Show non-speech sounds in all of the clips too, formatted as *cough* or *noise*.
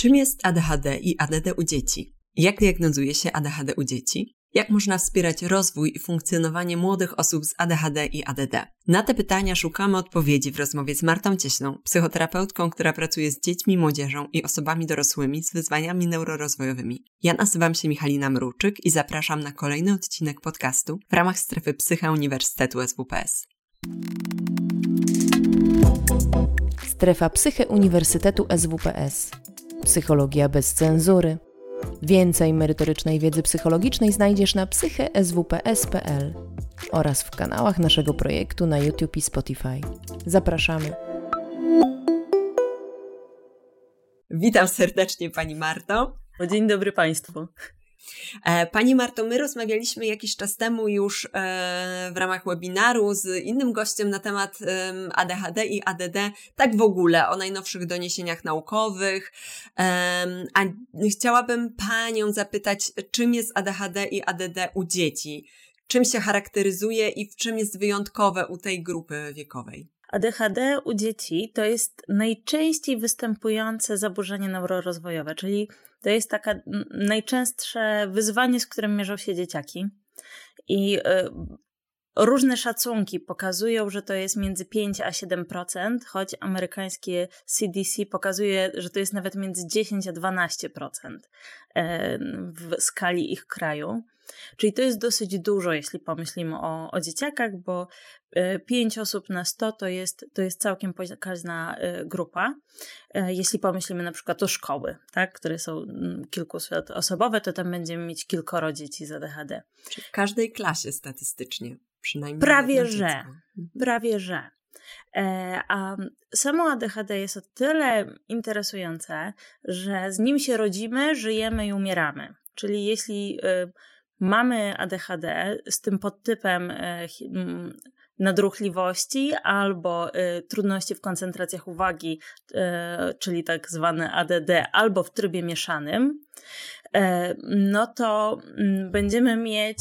Czym jest ADHD i ADD u dzieci? Jak diagnozuje się ADHD u dzieci? Jak można wspierać rozwój i funkcjonowanie młodych osób z ADHD i ADD? Na te pytania szukamy odpowiedzi w rozmowie z Martą Cieślą, psychoterapeutką, która pracuje z dziećmi, młodzieżą i osobami dorosłymi z wyzwaniami neurorozwojowymi. Ja nazywam się Michalina Mruczyk i zapraszam na kolejny odcinek podcastu w ramach strefy Psycha Uniwersytetu SWPS. Strefa Psyche Uniwersytetu SWPS. Psychologia bez cenzury. Więcej merytorycznej wiedzy psychologicznej znajdziesz na psycheswps.pl oraz w kanałach naszego projektu na YouTube i Spotify. Zapraszamy. Witam serdecznie Pani Marto. Dzień dobry Państwu. E, pani Marto, my rozmawialiśmy jakiś czas temu już e, w ramach webinaru z innym gościem na temat ADHD i ADD, tak w ogóle, o najnowszych doniesieniach naukowych. A chciałabym Panią zapytać, czym jest ADHD i ADD u dzieci? Czym się charakteryzuje i w czym jest wyjątkowe u tej grupy wiekowej? ADHD u dzieci to jest najczęściej występujące zaburzenie neurorozwojowe, czyli to jest taka najczęstsze wyzwanie, z którym mierzą się dzieciaki. I y, różne szacunki pokazują, że to jest między 5 a 7%, choć amerykańskie CDC pokazuje, że to jest nawet między 10 a 12% e, w skali ich kraju. Czyli to jest dosyć dużo, jeśli pomyślimy o, o dzieciakach, bo 5 e, osób na 100 to jest, to jest całkiem pokaźna e, grupa. E, jeśli pomyślimy na przykład o szkoły, tak, które są mm, kilkuosobowe, to tam będziemy mieć kilkoro dzieci z ADHD. Czyli w każdej klasie statystycznie przynajmniej. Prawie że. Mhm. Prawie że. A samo ADHD jest o tyle interesujące, że z nim się rodzimy, żyjemy i umieramy. Czyli jeśli mamy ADHD z tym podtypem e, nadruchliwości albo y, trudności w koncentracjach uwagi, y, czyli tak zwane ADD, albo w trybie mieszanym, no to będziemy mieć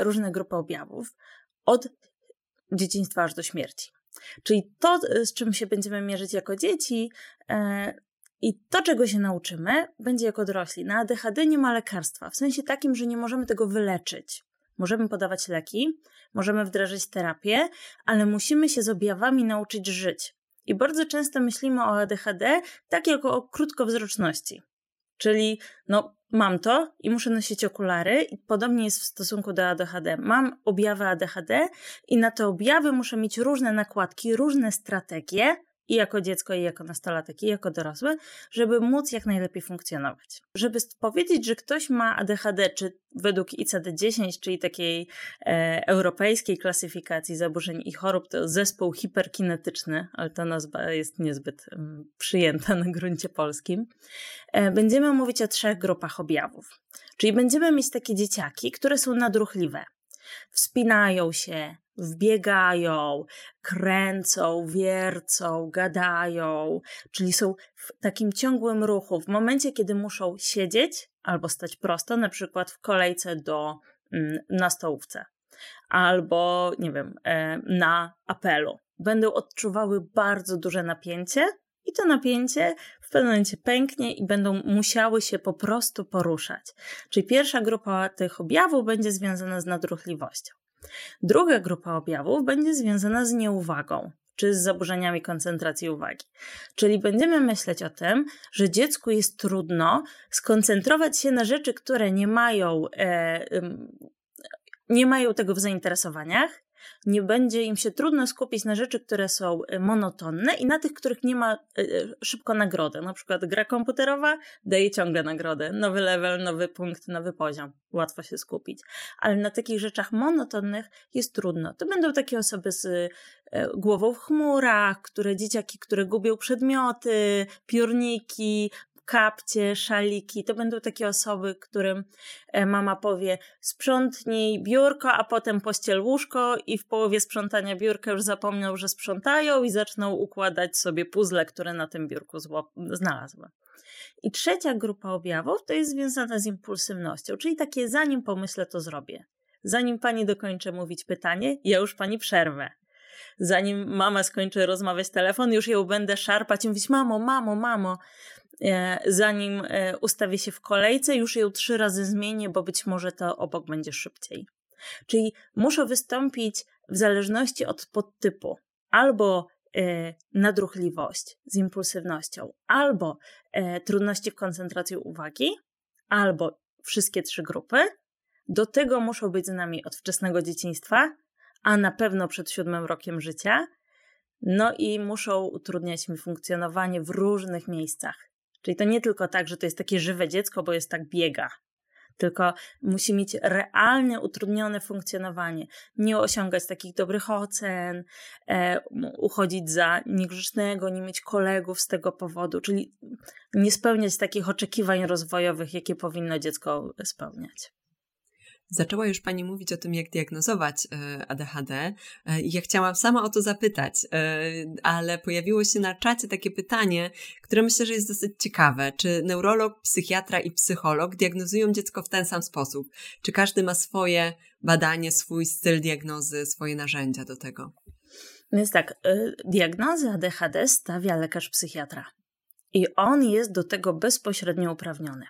różne grupy objawów od dzieciństwa aż do śmierci. Czyli to, z czym się będziemy mierzyć jako dzieci, i to, czego się nauczymy, będzie jako dorośli. Na ADHD nie ma lekarstwa, w sensie takim, że nie możemy tego wyleczyć. Możemy podawać leki, możemy wdrażać terapię, ale musimy się z objawami nauczyć żyć. I bardzo często myślimy o ADHD tak jak o krótkowzroczności. Czyli, no, mam to i muszę nosić okulary, i podobnie jest w stosunku do ADHD. Mam objawy ADHD i na te objawy muszę mieć różne nakładki, różne strategie, i jako dziecko, i jako nastolatek, i jako dorosły, żeby móc jak najlepiej funkcjonować. Żeby powiedzieć, że ktoś ma ADHD, czy według ICD-10, czyli takiej e, europejskiej klasyfikacji zaburzeń i chorób, to zespół hiperkinetyczny, ale ta nazwa jest niezbyt um, przyjęta na gruncie polskim, e, będziemy mówić o trzech grupach objawów. Czyli będziemy mieć takie dzieciaki, które są nadruchliwe. Wspinają się, wbiegają, kręcą, wiercą, gadają, czyli są w takim ciągłym ruchu. W momencie, kiedy muszą siedzieć albo stać prosto, na przykład w kolejce do, mm, na stołówce, albo nie wiem, e, na apelu, będą odczuwały bardzo duże napięcie. I to napięcie w pewnym momencie pęknie i będą musiały się po prostu poruszać. Czyli pierwsza grupa tych objawów będzie związana z nadruchliwością. Druga grupa objawów będzie związana z nieuwagą czy z zaburzeniami koncentracji uwagi. Czyli będziemy myśleć o tym, że dziecku jest trudno skoncentrować się na rzeczy, które nie mają, e, nie mają tego w zainteresowaniach, nie będzie im się trudno skupić na rzeczy, które są e, monotonne i na tych, których nie ma e, e, szybko nagrody. Na przykład gra komputerowa daje ciągle nagrodę, nowy level, nowy punkt, nowy poziom. Łatwo się skupić. Ale na takich rzeczach monotonnych jest trudno. To będą takie osoby z głową w chmurach, które dzieciaki, które gubią przedmioty, piórniki, kapcie, szaliki. To będą takie osoby, którym e, mama powie sprzątnij biurko, a potem pościel łóżko i w połowie sprzątania biurka już zapomną, że sprzątają i zaczną układać sobie puzzle, które na tym biurku znalazły. I trzecia grupa objawów to jest związana z impulsywnością, czyli takie zanim pomyślę, to zrobię. Zanim pani dokończę mówić pytanie, ja już pani przerwę zanim mama skończy rozmawiać telefon, już ją będę szarpać i mówić: Mamo, mamo, mamo. E, zanim e, ustawię się w kolejce, już ją trzy razy zmienię, bo być może to obok będzie szybciej. Czyli muszę wystąpić w zależności od podtypu albo e, nadruchliwość z impulsywnością, albo trudności w koncentracji uwagi, albo wszystkie trzy grupy. Do tego muszą być z nami od wczesnego dzieciństwa, a na pewno przed siódmym rokiem życia. No i muszą utrudniać mi funkcjonowanie w różnych miejscach. Czyli to nie tylko tak, że to jest takie żywe dziecko, bo jest tak biega, tylko musi mieć realnie utrudnione funkcjonowanie, nie osiągać takich dobrych ocen, e, uchodzić za niegrzecznego, nie mieć kolegów z tego powodu, czyli nie spełniać takich oczekiwań rozwojowych, jakie powinno dziecko spełniać. Zaczęła już Pani mówić o tym, jak diagnozować e, ADHD. E, ja chciałam sama o to zapytać, e, ale pojawiło się na czacie takie pytanie, które myślę, że jest dosyć ciekawe. Czy neurolog, psychiatra i psycholog diagnozują dziecko w ten sam sposób? Czy każdy ma swoje badanie, swój styl diagnozy, swoje narzędzia do tego? Więc tak, diagnozę ADHD stawia lekarz psychiatra. I on jest do tego bezpośrednio uprawniony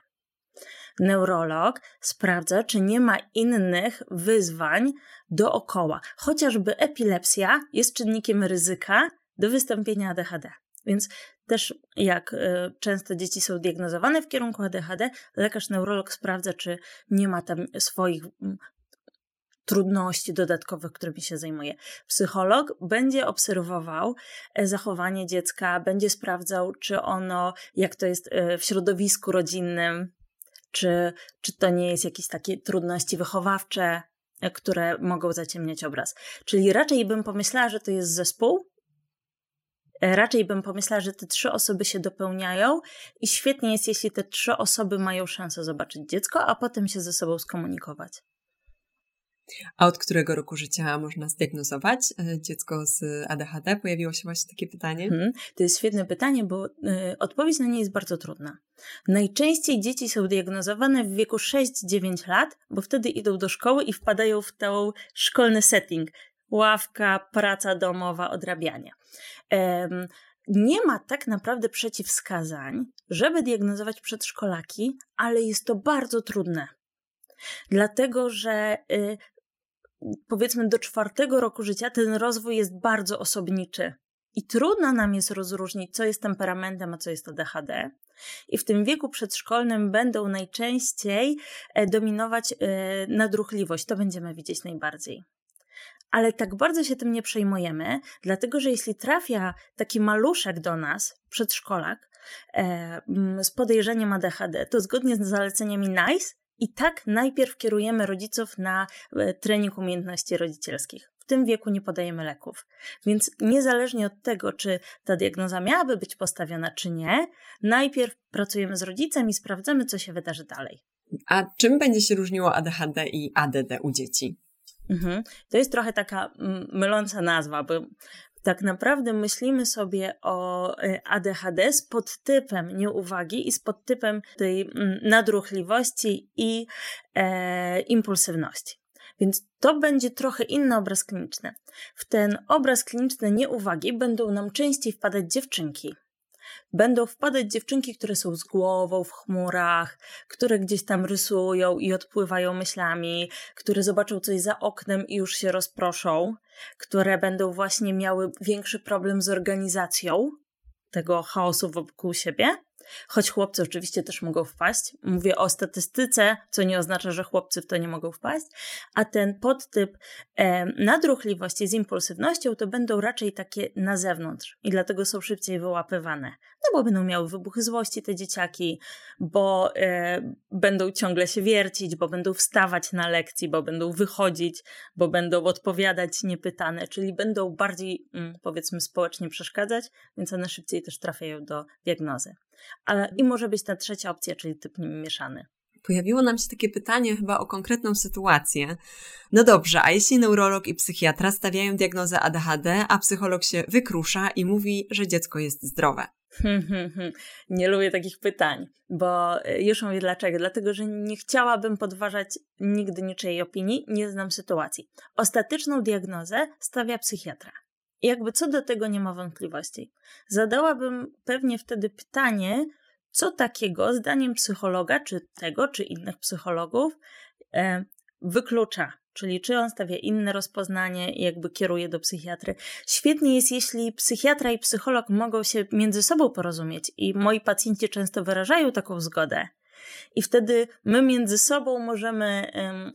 neurolog sprawdza, czy nie ma innych wyzwań dookoła. Chociażby epilepsja jest czynnikiem ryzyka do wystąpienia ADHD. Więc też jak y, często dzieci są diagnozowane w kierunku ADHD, lekarz neurolog sprawdza, czy nie ma tam swoich mm, trudności dodatkowych, którymi się zajmuje. Psycholog będzie obserwował e, zachowanie dziecka, będzie sprawdzał, czy ono, jak to jest e, w środowisku rodzinnym, czy, czy to nie jest jakieś takie trudności wychowawcze, e, które mogą zaciemniać obraz. Czyli raczej bym pomyślała, że to jest zespół. E, raczej bym pomyślała, że te trzy osoby się dopełniają i świetnie jest, jeśli te trzy osoby mają szansę zobaczyć dziecko, a potem się ze sobą skomunikować. A od którego roku życia można zdiagnozować e, dziecko z ADHD? Pojawiło się właśnie takie pytanie. Hmm, to jest świetne pytanie, bo y, odpowiedź na nie jest bardzo trudna. Najczęściej dzieci są diagnozowane w wieku 6-9 lat, bo wtedy idą do szkoły i wpadają w ten szkolny setting. Ławka, praca domowa, odrabianie. Nie ma tak naprawdę przeciwwskazań, żeby diagnozować przedszkolaki, ale jest to bardzo trudne. Dlatego, że y, powiedzmy do czwartego roku życia ten rozwój jest bardzo osobniczy. I trudno nam jest rozróżnić, co jest temperamentem, a co jest ADHD. I w tym wieku przedszkolnym będą najczęściej e, dominować e, nadruchliwość. To będziemy widzieć najbardziej. Ale tak bardzo się tym nie przejmujemy, dlatego że jeśli trafia taki maluszek do nas, przedszkolak, e, z podejrzeniem ADHD, to zgodnie z zaleceniami NICE i tak najpierw kierujemy rodziców na e, trening umiejętności rodzicielskich. W tym wieku nie podajemy leków. Więc niezależnie od tego, czy ta diagnoza miałaby być postawiona, czy nie, najpierw pracujemy z rodzicem i sprawdzamy, co się wydarzy dalej. A czym będzie się różniło ADHD i ADD u dzieci? Mhm. To jest trochę taka myląca nazwa, bo tak naprawdę myślimy sobie o y, ADHD z podtypem nieuwagi i z podtypem tej mm, nadruchliwości i e, impulsywności. Więc to będzie trochę inny obraz kliniczny. W ten obraz kliniczny nieuwagi będą nam częściej wpadać dziewczynki, będą wpadać dziewczynki, które są z głową w chmurach, które gdzieś tam rysują i odpływają myślami, które zobaczą coś za oknem i już się rozproszą, które będą właśnie miały większy problem z organizacją tego chaosu wokół siebie. Choć chłopcy oczywiście też mogą wpaść. Mówię o statystyce, co nie oznacza, że chłopcy w to nie mogą wpaść. A ten podtyp e, nadruchliwości z impulsywnością to będą raczej takie na zewnątrz i dlatego są szybciej wyłapywane. No bo będą miały wybuchy złości te dzieciaki, bo e, będą ciągle się wiercić, bo będą wstawać na lekcji, bo będą wychodzić, bo będą odpowiadać niepytane, czyli będą bardziej, mm, powiedzmy, społecznie przeszkadzać, więc one szybciej też trafiają do diagnozy. Ale i może być ta trzecia opcja, czyli typ mieszany. Pojawiło nam się takie pytanie chyba o konkretną sytuację. No dobrze, a jeśli neurolog i psychiatra stawiają diagnozę ADHD, a psycholog się wykrusza i mówi, że dziecko jest zdrowe? Hmm, hmm, hmm. Nie lubię takich pytań, bo e, już mówię dlaczego. Dlatego, że nie chciałabym podważać nigdy niczyjej opinii, nie znam sytuacji. Ostateczną diagnozę stawia psychiatra. I jakby co do tego nie ma wątpliwości. Zadałabym pewnie wtedy pytanie, co takiego, zdaniem psychologa, czy tego, czy innych psychologów, e, wyklucza. Czyli czy on stawia inne rozpoznanie i jakby kieruje do psychiatry. Świetnie jest, jeśli psychiatra i psycholog mogą się między sobą porozumieć i moi pacjenci często wyrażają taką zgodę. I wtedy my między sobą możemy um,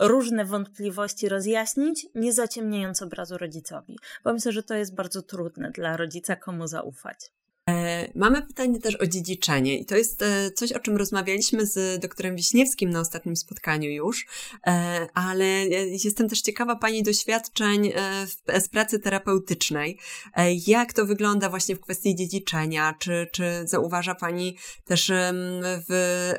różne wątpliwości rozjaśnić, nie zaciemniając obrazu rodzicowi. Bo myślę, że to jest bardzo trudne dla rodzica, komu zaufać. E, mamy pytanie też o dziedziczenie i to jest e, coś, o czym rozmawialiśmy z doktorem Wiśniewskim na ostatnim spotkaniu już, e, ale jestem też ciekawa Pani doświadczeń z pracy terapeutycznej. Jak to wygląda właśnie w kwestii dziedziczenia? Czy, czy zauważa Pani też w,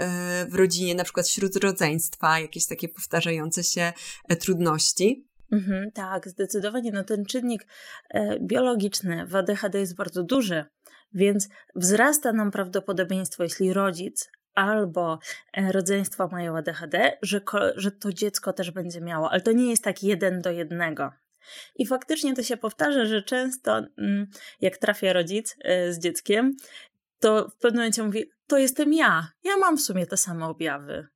w rodzinie, na przykład wśród rodzeństwa, jakieś takie powtarzające się trudności? Mhm, tak, zdecydowanie. No ten czynnik biologiczny w ADHD jest bardzo duży. Więc wzrasta nam prawdopodobieństwo, jeśli rodzic albo e, rodzeństwo mają ADHD, że, że to dziecko też będzie miało, ale to nie jest tak jeden do jednego. I faktycznie to się powtarza, że często mm, jak trafia rodzic e, z dzieckiem, to w pewnym momencie mówi: To jestem ja, ja mam w sumie te same objawy.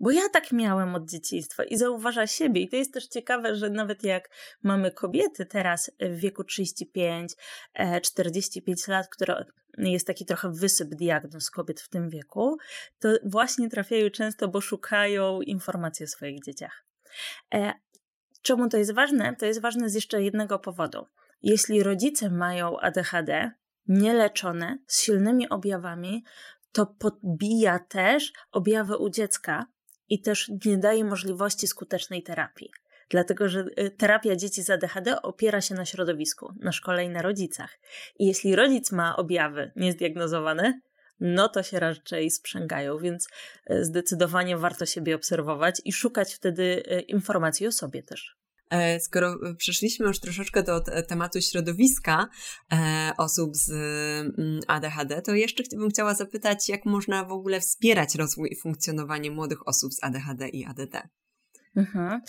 Bo ja tak miałem od dzieciństwa i zauważa siebie. I to jest też ciekawe, że nawet jak mamy kobiety teraz w wieku 35, 45 e, lat, które jest taki trochę wysyp diagnoz kobiet w tym wieku, to właśnie trafiają często, bo szukają informacji o swoich dzieciach. E, czemu to jest ważne? To jest ważne z jeszcze jednego powodu. Jeśli rodzice mają ADHD, nieleczone, z silnymi objawami, to podbija też objawy u dziecka, i też nie daje możliwości skutecznej terapii. Dlatego, że y, terapia dzieci z ADHD opiera się na środowisku, na szkole i na rodzicach. I jeśli rodzic ma objawy niezdiagnozowane, no to się raczej sprzęgają, więc y, zdecydowanie warto siebie obserwować i szukać wtedy y, informacji o sobie też. E, skoro przeszliśmy już troszeczkę do tematu środowiska e, osób z mm, ADHD, to jeszcze bym chciała zapytać, jak można w ogóle wspierać rozwój i funkcjonowanie młodych osób z ADHD i ADD? Mhm.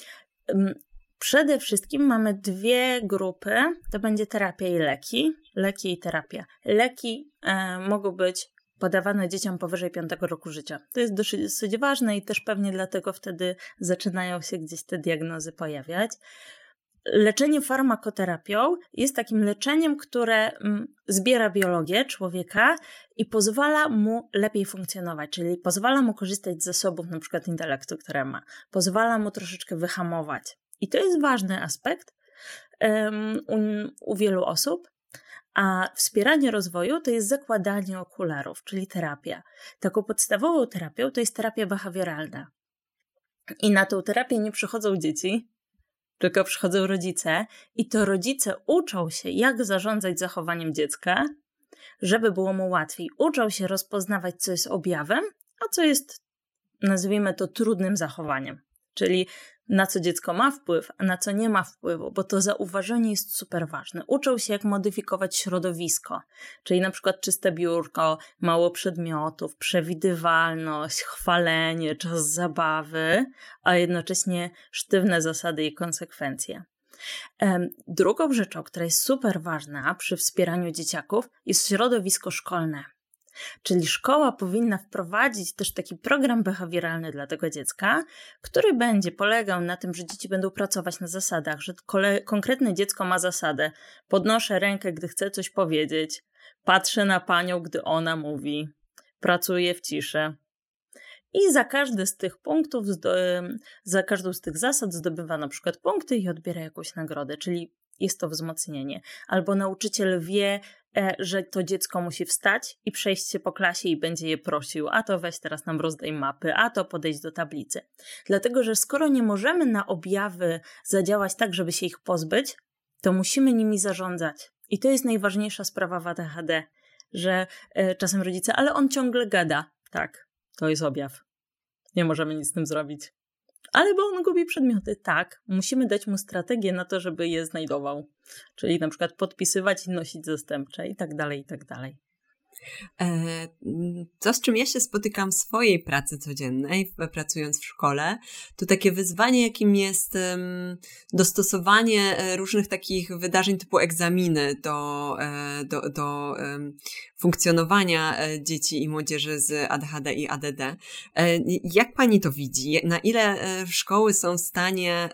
Przede wszystkim mamy dwie grupy. To będzie terapia i leki. Leki i terapia. Leki e, mogą być podawane dzieciom powyżej 5 roku życia. To jest dosyć ważne i też pewnie dlatego wtedy zaczynają się gdzieś te diagnozy pojawiać. Leczenie farmakoterapią jest takim leczeniem, które mm, zbiera biologię człowieka i pozwala mu lepiej funkcjonować, czyli pozwala mu korzystać z zasobów, przykład intelektu, które ma, pozwala mu troszeczkę wyhamować. I to jest ważny aspekt um, u wielu osób, a wspieranie rozwoju to jest zakładanie okularów, czyli terapia. Taką podstawową terapią to jest terapia behawioralna. I na tą terapię nie przychodzą dzieci, tylko przychodzą rodzice, i to rodzice uczą się, jak zarządzać zachowaniem dziecka, żeby było mu łatwiej. Uczą się rozpoznawać, co jest objawem, a co jest, nazwijmy to, trudnym zachowaniem. Czyli na co dziecko ma wpływ, a na co nie ma wpływu, bo to zauważenie jest super ważne. Uczą się, jak modyfikować środowisko, czyli na przykład czyste biurko, mało przedmiotów, przewidywalność, chwalenie, czas zabawy, a jednocześnie sztywne zasady i konsekwencje. Drugą rzeczą, która jest super ważna przy wspieraniu dzieciaków, jest środowisko szkolne. Czyli szkoła powinna wprowadzić też taki program behawioralny dla tego dziecka, który będzie polegał na tym, że dzieci będą pracować na zasadach, że konkretne dziecko ma zasadę. Podnoszę rękę, gdy chcę coś powiedzieć, patrzę na panią, gdy ona mówi, pracuję w ciszy. I za każdy z tych punktów, za każdą z tych zasad zdobywa na przykład punkty i odbiera jakąś nagrodę, czyli jest to wzmocnienie. Albo nauczyciel wie, że to dziecko musi wstać i przejść się po klasie i będzie je prosił, a to weź teraz nam rozdaj mapy, a to podejść do tablicy. Dlatego, że skoro nie możemy na objawy zadziałać tak, żeby się ich pozbyć, to musimy nimi zarządzać. I to jest najważniejsza sprawa w ADHD, że e, czasem rodzice, ale on ciągle gada. Tak, to jest objaw. Nie możemy nic z tym zrobić. Ale bo on gubi przedmioty, tak. Musimy dać mu strategię na to, żeby je znajdował. Czyli na przykład podpisywać i nosić zastępcze i tak dalej, i tak dalej. E, to, z czym ja się spotykam w swojej pracy codziennej, pracując w szkole, to takie wyzwanie, jakim jest dostosowanie e, różnych takich wydarzeń typu egzaminy do, e, do, do funkcjonowania dzieci i młodzieży z ADHD i ADD. Jak pani to widzi? Na ile szkoły są w stanie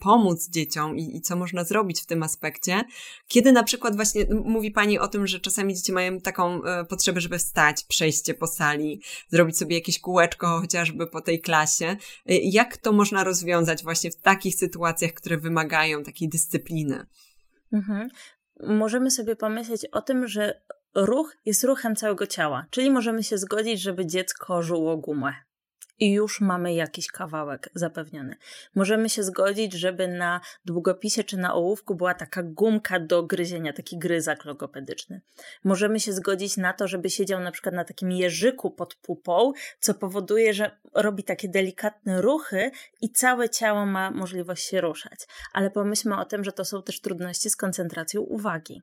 pomóc dzieciom i, i co można zrobić w tym aspekcie? Kiedy na przykład właśnie mówi pani o tym, że czasami dzieci mają taką potrzebę, żeby wstać, przejście po sali, zrobić sobie jakieś kółeczko chociażby po tej klasie. Jak to można rozwiązać właśnie w takich sytuacjach, które wymagają takiej dyscypliny? Mhm. Możemy sobie pomyśleć o tym, że ruch jest ruchem całego ciała, czyli możemy się zgodzić, żeby dziecko żuło gumę i już mamy jakiś kawałek zapewniony. Możemy się zgodzić, żeby na długopisie czy na ołówku była taka gumka do gryzienia, taki gryzak logopedyczny. Możemy się zgodzić na to, żeby siedział na przykład na takim jeżyku pod pupą, co powoduje, że robi takie delikatne ruchy i całe ciało ma możliwość się ruszać. Ale pomyślmy o tym, że to są też trudności z koncentracją uwagi.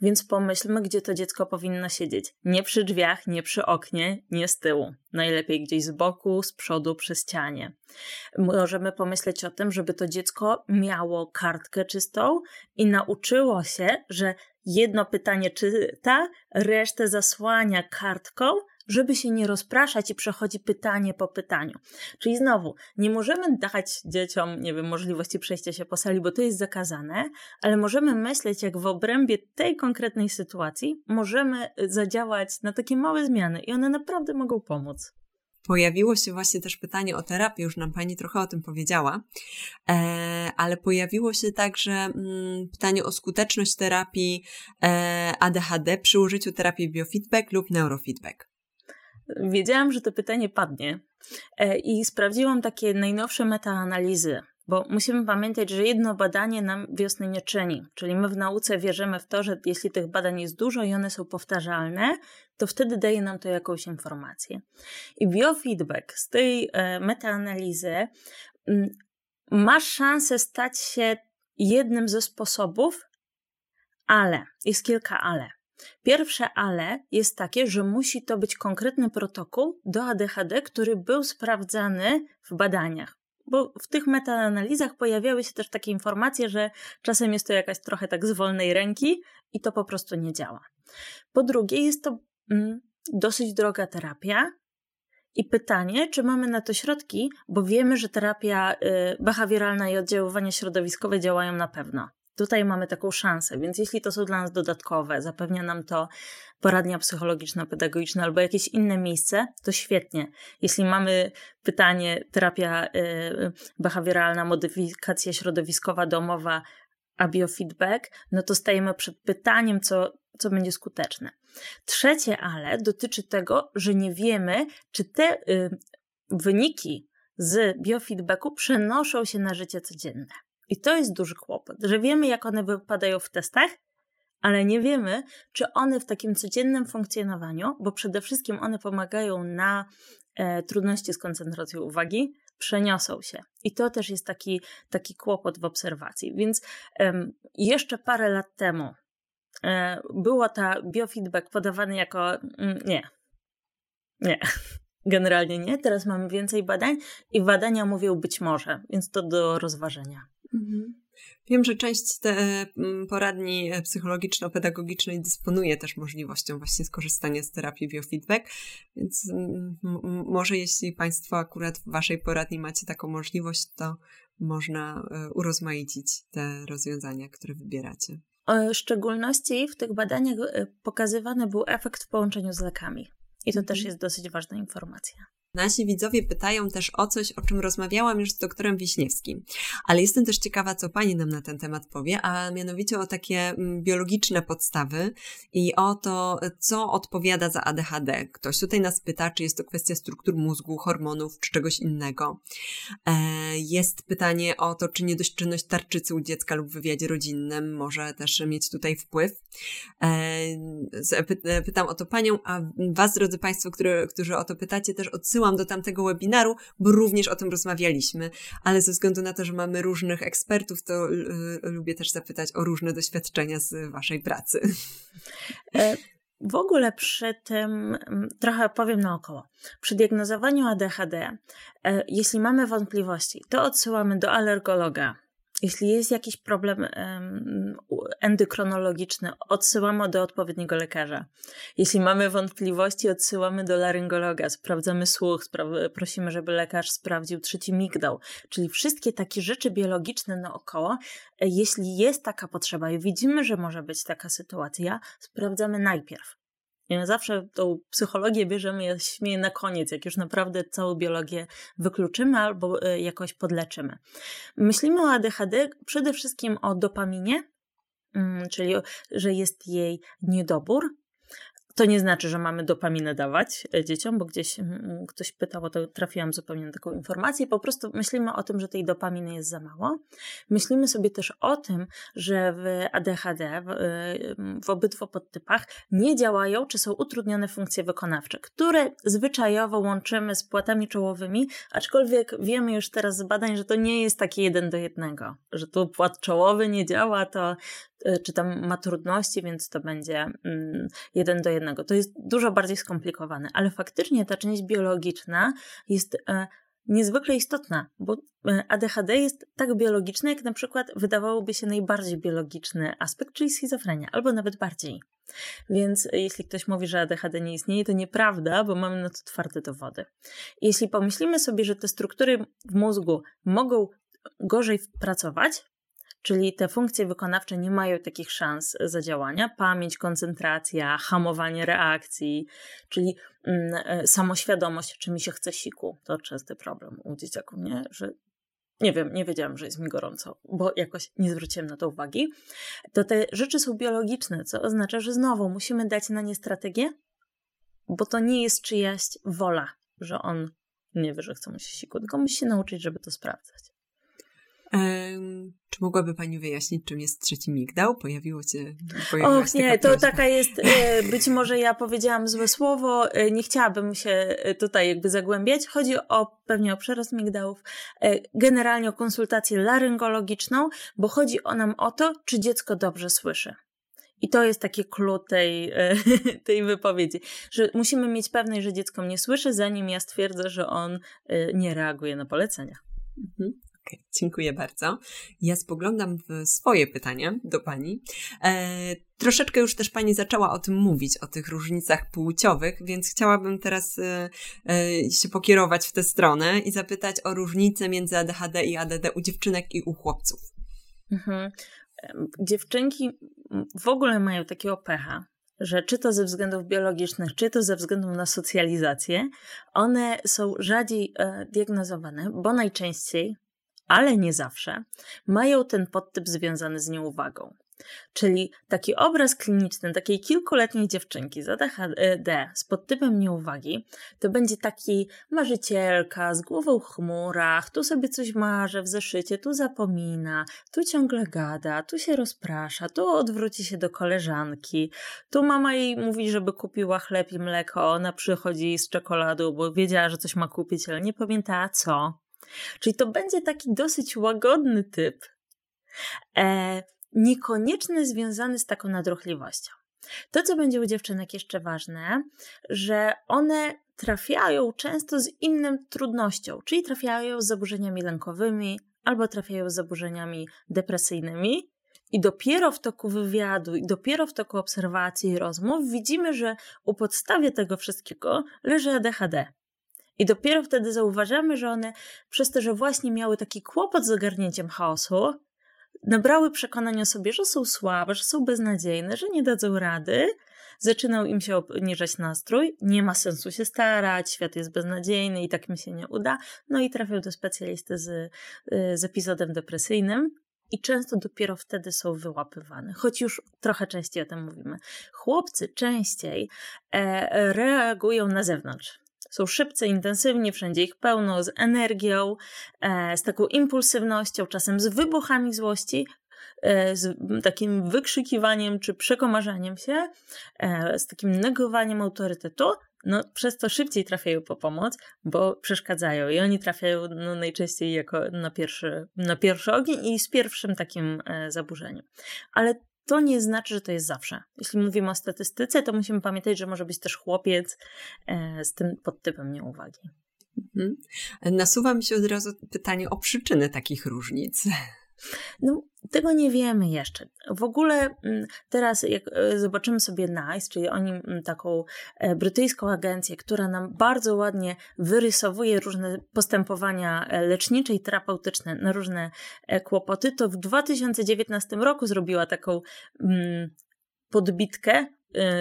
Więc pomyślmy, gdzie to dziecko powinno siedzieć. Nie przy drzwiach, nie przy oknie, nie z tyłu. Najlepiej gdzieś z boku, z przodu, przy ścianie. Możemy pomyśleć o tym, żeby to dziecko miało kartkę czystą i nauczyło się, że jedno pytanie czyta, resztę zasłania kartką, żeby się nie rozpraszać i przechodzi pytanie po pytaniu. Czyli znowu, nie możemy dać dzieciom, nie wiem, możliwości przejścia się po sali, bo to jest zakazane, ale możemy myśleć, jak w obrębie tej konkretnej sytuacji możemy zadziałać na takie małe zmiany i one naprawdę mogą pomóc. Pojawiło się właśnie też pytanie o terapię, już nam Pani trochę o tym powiedziała, e, ale pojawiło się także mm, pytanie o skuteczność terapii e, ADHD przy użyciu terapii biofeedback lub neurofeedback. Wiedziałam, że to pytanie padnie e, i sprawdziłam takie najnowsze metaanalizy, bo musimy pamiętać, że jedno badanie nam wiosny nie czyni. Czyli my w nauce wierzymy w to, że jeśli tych badań jest dużo i one są powtarzalne, to wtedy daje nam to jakąś informację. I biofeedback z tej e, metaanalizy ma szansę stać się jednym ze sposobów, ale, jest kilka ale. Pierwsze ale jest takie, że musi to być konkretny protokół do ADHD, który był sprawdzany w badaniach. Bo w tych metaanalizach pojawiały się też takie informacje, że czasem jest to jakaś trochę tak z wolnej ręki i to po prostu nie działa. Po drugie, jest to mm, dosyć droga terapia, i pytanie, czy mamy na to środki, bo wiemy, że terapia y, behawioralna i oddziaływanie środowiskowe działają na pewno. Tutaj mamy taką szansę, więc jeśli to są dla nas dodatkowe, zapewnia nam to poradnia psychologiczna, pedagogiczna albo jakieś inne miejsce, to świetnie. Jeśli mamy pytanie terapia y, behawioralna, modyfikacja środowiskowa, domowa, a biofeedback, no to stajemy przed pytaniem, co, co będzie skuteczne. Trzecie ale dotyczy tego, że nie wiemy, czy te y, wyniki z biofeedbacku przenoszą się na życie codzienne. I to jest duży kłopot, że wiemy, jak one wypadają w testach, ale nie wiemy, czy one w takim codziennym funkcjonowaniu, bo przede wszystkim one pomagają na e, trudności z koncentracją uwagi, przeniosą się. I to też jest taki, taki kłopot w obserwacji. Więc jeszcze parę lat temu e, było ta biofeedback podawany jako mm, nie, nie, *laughs* generalnie nie. Teraz mamy więcej badań i badania mówią być może, więc to do rozważenia. Mhm. Wiem, że część te mm, poradni psychologiczno-pedagogicznej dysponuje też możliwością właśnie skorzystania z terapii biofeedback, więc mm, może jeśli Państwo akurat w Waszej poradni macie taką możliwość, to można e, urozmaicić te rozwiązania, które wybieracie. W szczególności w tych badaniach e, pokazywany był efekt w połączeniu z lekami. I to też mhm. jest dosyć ważna informacja. Nasi widzowie pytają też o coś, o czym rozmawiałam już z doktorem Wiśniewskim, ale jestem też ciekawa, co Pani nam na ten temat powie, a mianowicie o takie mm, biologiczne podstawy i o to, co odpowiada za ADHD. Ktoś tutaj nas pyta, czy jest to kwestia struktur mózgu, hormonów, czy czegoś innego. E, jest pytanie o to, czy niedośczynność tarczycy u dziecka lub w wywiadzie rodzinnym może też mieć tutaj wpływ. E, pytam o to Panią, a Was, drodzy Państwo, którzy o to pytacie, też odsyłam odsyłam do tamtego webinaru, bo również o tym rozmawialiśmy, ale ze względu na to, że mamy różnych ekspertów, to y, lubię też zapytać o różne doświadczenia z Waszej pracy. E, w ogóle przy tym, trochę powiem naokoło, przy diagnozowaniu ADHD, e, jeśli mamy wątpliwości, to odsyłamy do alergologa jeśli jest jakiś problem endokronologiczny, odsyłamy do odpowiedniego lekarza. Jeśli mamy wątpliwości, odsyłamy do laryngologa, sprawdzamy słuch, prosimy, żeby lekarz sprawdził trzeci migdał. Czyli wszystkie takie rzeczy biologiczne naokoło, e, jeśli jest taka potrzeba i widzimy, że może być taka sytuacja, sprawdzamy najpierw. Zawsze tą psychologię bierzemy, ja śmieję, na koniec, jak już naprawdę całą biologię wykluczymy albo e, jakoś podleczymy. Myślimy o ADHD przede wszystkim o dopaminie, mm, czyli że jest jej niedobór, to nie znaczy, że mamy dopaminę dawać e, dzieciom, bo gdzieś mm, ktoś pytał, to trafiłam zupełnie na taką informację. Po prostu myślimy o tym, że tej dopaminy jest za mało. Myślimy sobie też o tym, że w ADHD, w, e, w obydwu podtypach, nie działają czy są utrudnione funkcje wykonawcze, które zwyczajowo łączymy z płatami czołowymi, aczkolwiek wiemy już teraz z badań, że to nie jest takie jeden do jednego, że tu płat czołowy nie działa, to czy tam ma trudności, więc to będzie mm, jeden do jednego. To jest dużo bardziej skomplikowane, ale faktycznie ta część biologiczna jest e, niezwykle istotna, bo e, ADHD jest tak biologiczne, jak na przykład wydawałoby się najbardziej biologiczny aspekt, czyli schizofrenia, albo nawet bardziej. Więc jeśli ktoś mówi, że ADHD nie istnieje, to nieprawda, bo mamy na to twarde dowody. Jeśli pomyślimy sobie, że te struktury w mózgu mogą gorzej pracować, Czyli te funkcje wykonawcze nie mają takich szans zadziałania. Pamięć, koncentracja, hamowanie reakcji, czyli mm, e, samoświadomość, czy mi się chce siku. To częsty problem u dzieciaków, nie? Że nie wiem, nie wiedziałam, że jest mi gorąco, bo jakoś nie zwróciłem na to uwagi. To te rzeczy są biologiczne, co oznacza, że znowu musimy dać na nie strategię, bo to nie jest czyjaś wola, że on nie wie, że chce mu się siku, tylko musi się nauczyć, żeby to sprawdzać. Czy mogłaby Pani wyjaśnić, czym jest trzeci migdał? Pojawiło się. Och, nie, to taka jest. E, być może ja powiedziałam złe słowo, e, nie chciałabym się e, tutaj jakby zagłębiać. Chodzi o pewnie o przerost migdałów, generalnie o konsultację laryngologiczną, bo chodzi o nam o to, czy dziecko dobrze słyszy. I to jest takie clue tej, *laughs* tej wypowiedzi, że musimy mieć pewność, że dziecko mnie słyszy, zanim ja stwierdzę, że on nie reaguje na polecenia. Mhm. Okay, dziękuję bardzo. Ja spoglądam w swoje pytania do Pani. E, troszeczkę już też Pani zaczęła o tym mówić, o tych różnicach płciowych, więc chciałabym teraz e, e, się pokierować w tę stronę i zapytać o różnice między ADHD i ADD u dziewczynek i u chłopców. Mhm. Dziewczynki w ogóle mają takiego pecha, że czy to ze względów biologicznych, czy to ze względu na socjalizację, one są rzadziej e, diagnozowane, bo najczęściej ale nie zawsze, mają ten podtyp związany z nieuwagą. Czyli taki obraz kliniczny takiej kilkuletniej dziewczynki z ADHD z podtypem nieuwagi to będzie taki marzycielka z głową w chmurach, tu sobie coś marzy w zeszycie, tu zapomina, tu ciągle gada, tu się rozprasza, tu odwróci się do koleżanki, tu mama jej mówi, żeby kupiła chleb i mleko, ona przychodzi z czekoladą, bo wiedziała, że coś ma kupić, ale nie pamiętała co. Czyli to będzie taki dosyć łagodny typ, e, niekoniecznie związany z taką nadruchliwością. To, co będzie u dziewczynek jeszcze ważne, że one trafiają często z inną trudnością, czyli trafiają z zaburzeniami lękowymi albo trafiają z zaburzeniami depresyjnymi. I dopiero w toku wywiadu, i dopiero w toku obserwacji i rozmów widzimy, że u podstawie tego wszystkiego leży ADHD. I dopiero wtedy zauważamy, że one, przez to, że właśnie miały taki kłopot z ogarnięciem chaosu, nabrały przekonania sobie, że są słabe, że są beznadziejne, że nie dadzą rady. Zaczynał im się obniżać nastrój, nie ma sensu się starać, świat jest beznadziejny i tak mi się nie uda. No i trafią do specjalisty z, y, z epizodem depresyjnym. I często dopiero wtedy są wyłapywane, choć już trochę częściej o tym mówimy. Chłopcy częściej e, reagują na zewnątrz są szybcy, intensywni, wszędzie ich pełno, z energią, e, z taką impulsywnością, czasem z wybuchami złości, e, z takim wykrzykiwaniem czy przekomarzaniem się, e, z takim negowaniem autorytetu, no przez to szybciej trafiają po pomoc, bo przeszkadzają i oni trafiają no, najczęściej jako na pierwszy, na pierwszy ogień i z pierwszym takim zaburzeniem. Ale to nie znaczy, że to jest zawsze. Jeśli mówimy o statystyce, to musimy pamiętać, że może być też chłopiec e, z tym podtypem nieuwagi. Mhm. Nasuwa mi się od razu pytanie o przyczyny takich różnic. No, tego nie wiemy jeszcze. W ogóle mm, teraz, jak e, zobaczymy sobie NICE, czyli oni mm, taką e, brytyjską agencję, która nam bardzo ładnie wyrysowuje różne postępowania e, lecznicze i terapeutyczne na różne kłopoty, to w 2019 roku zrobiła taką mm, podbitkę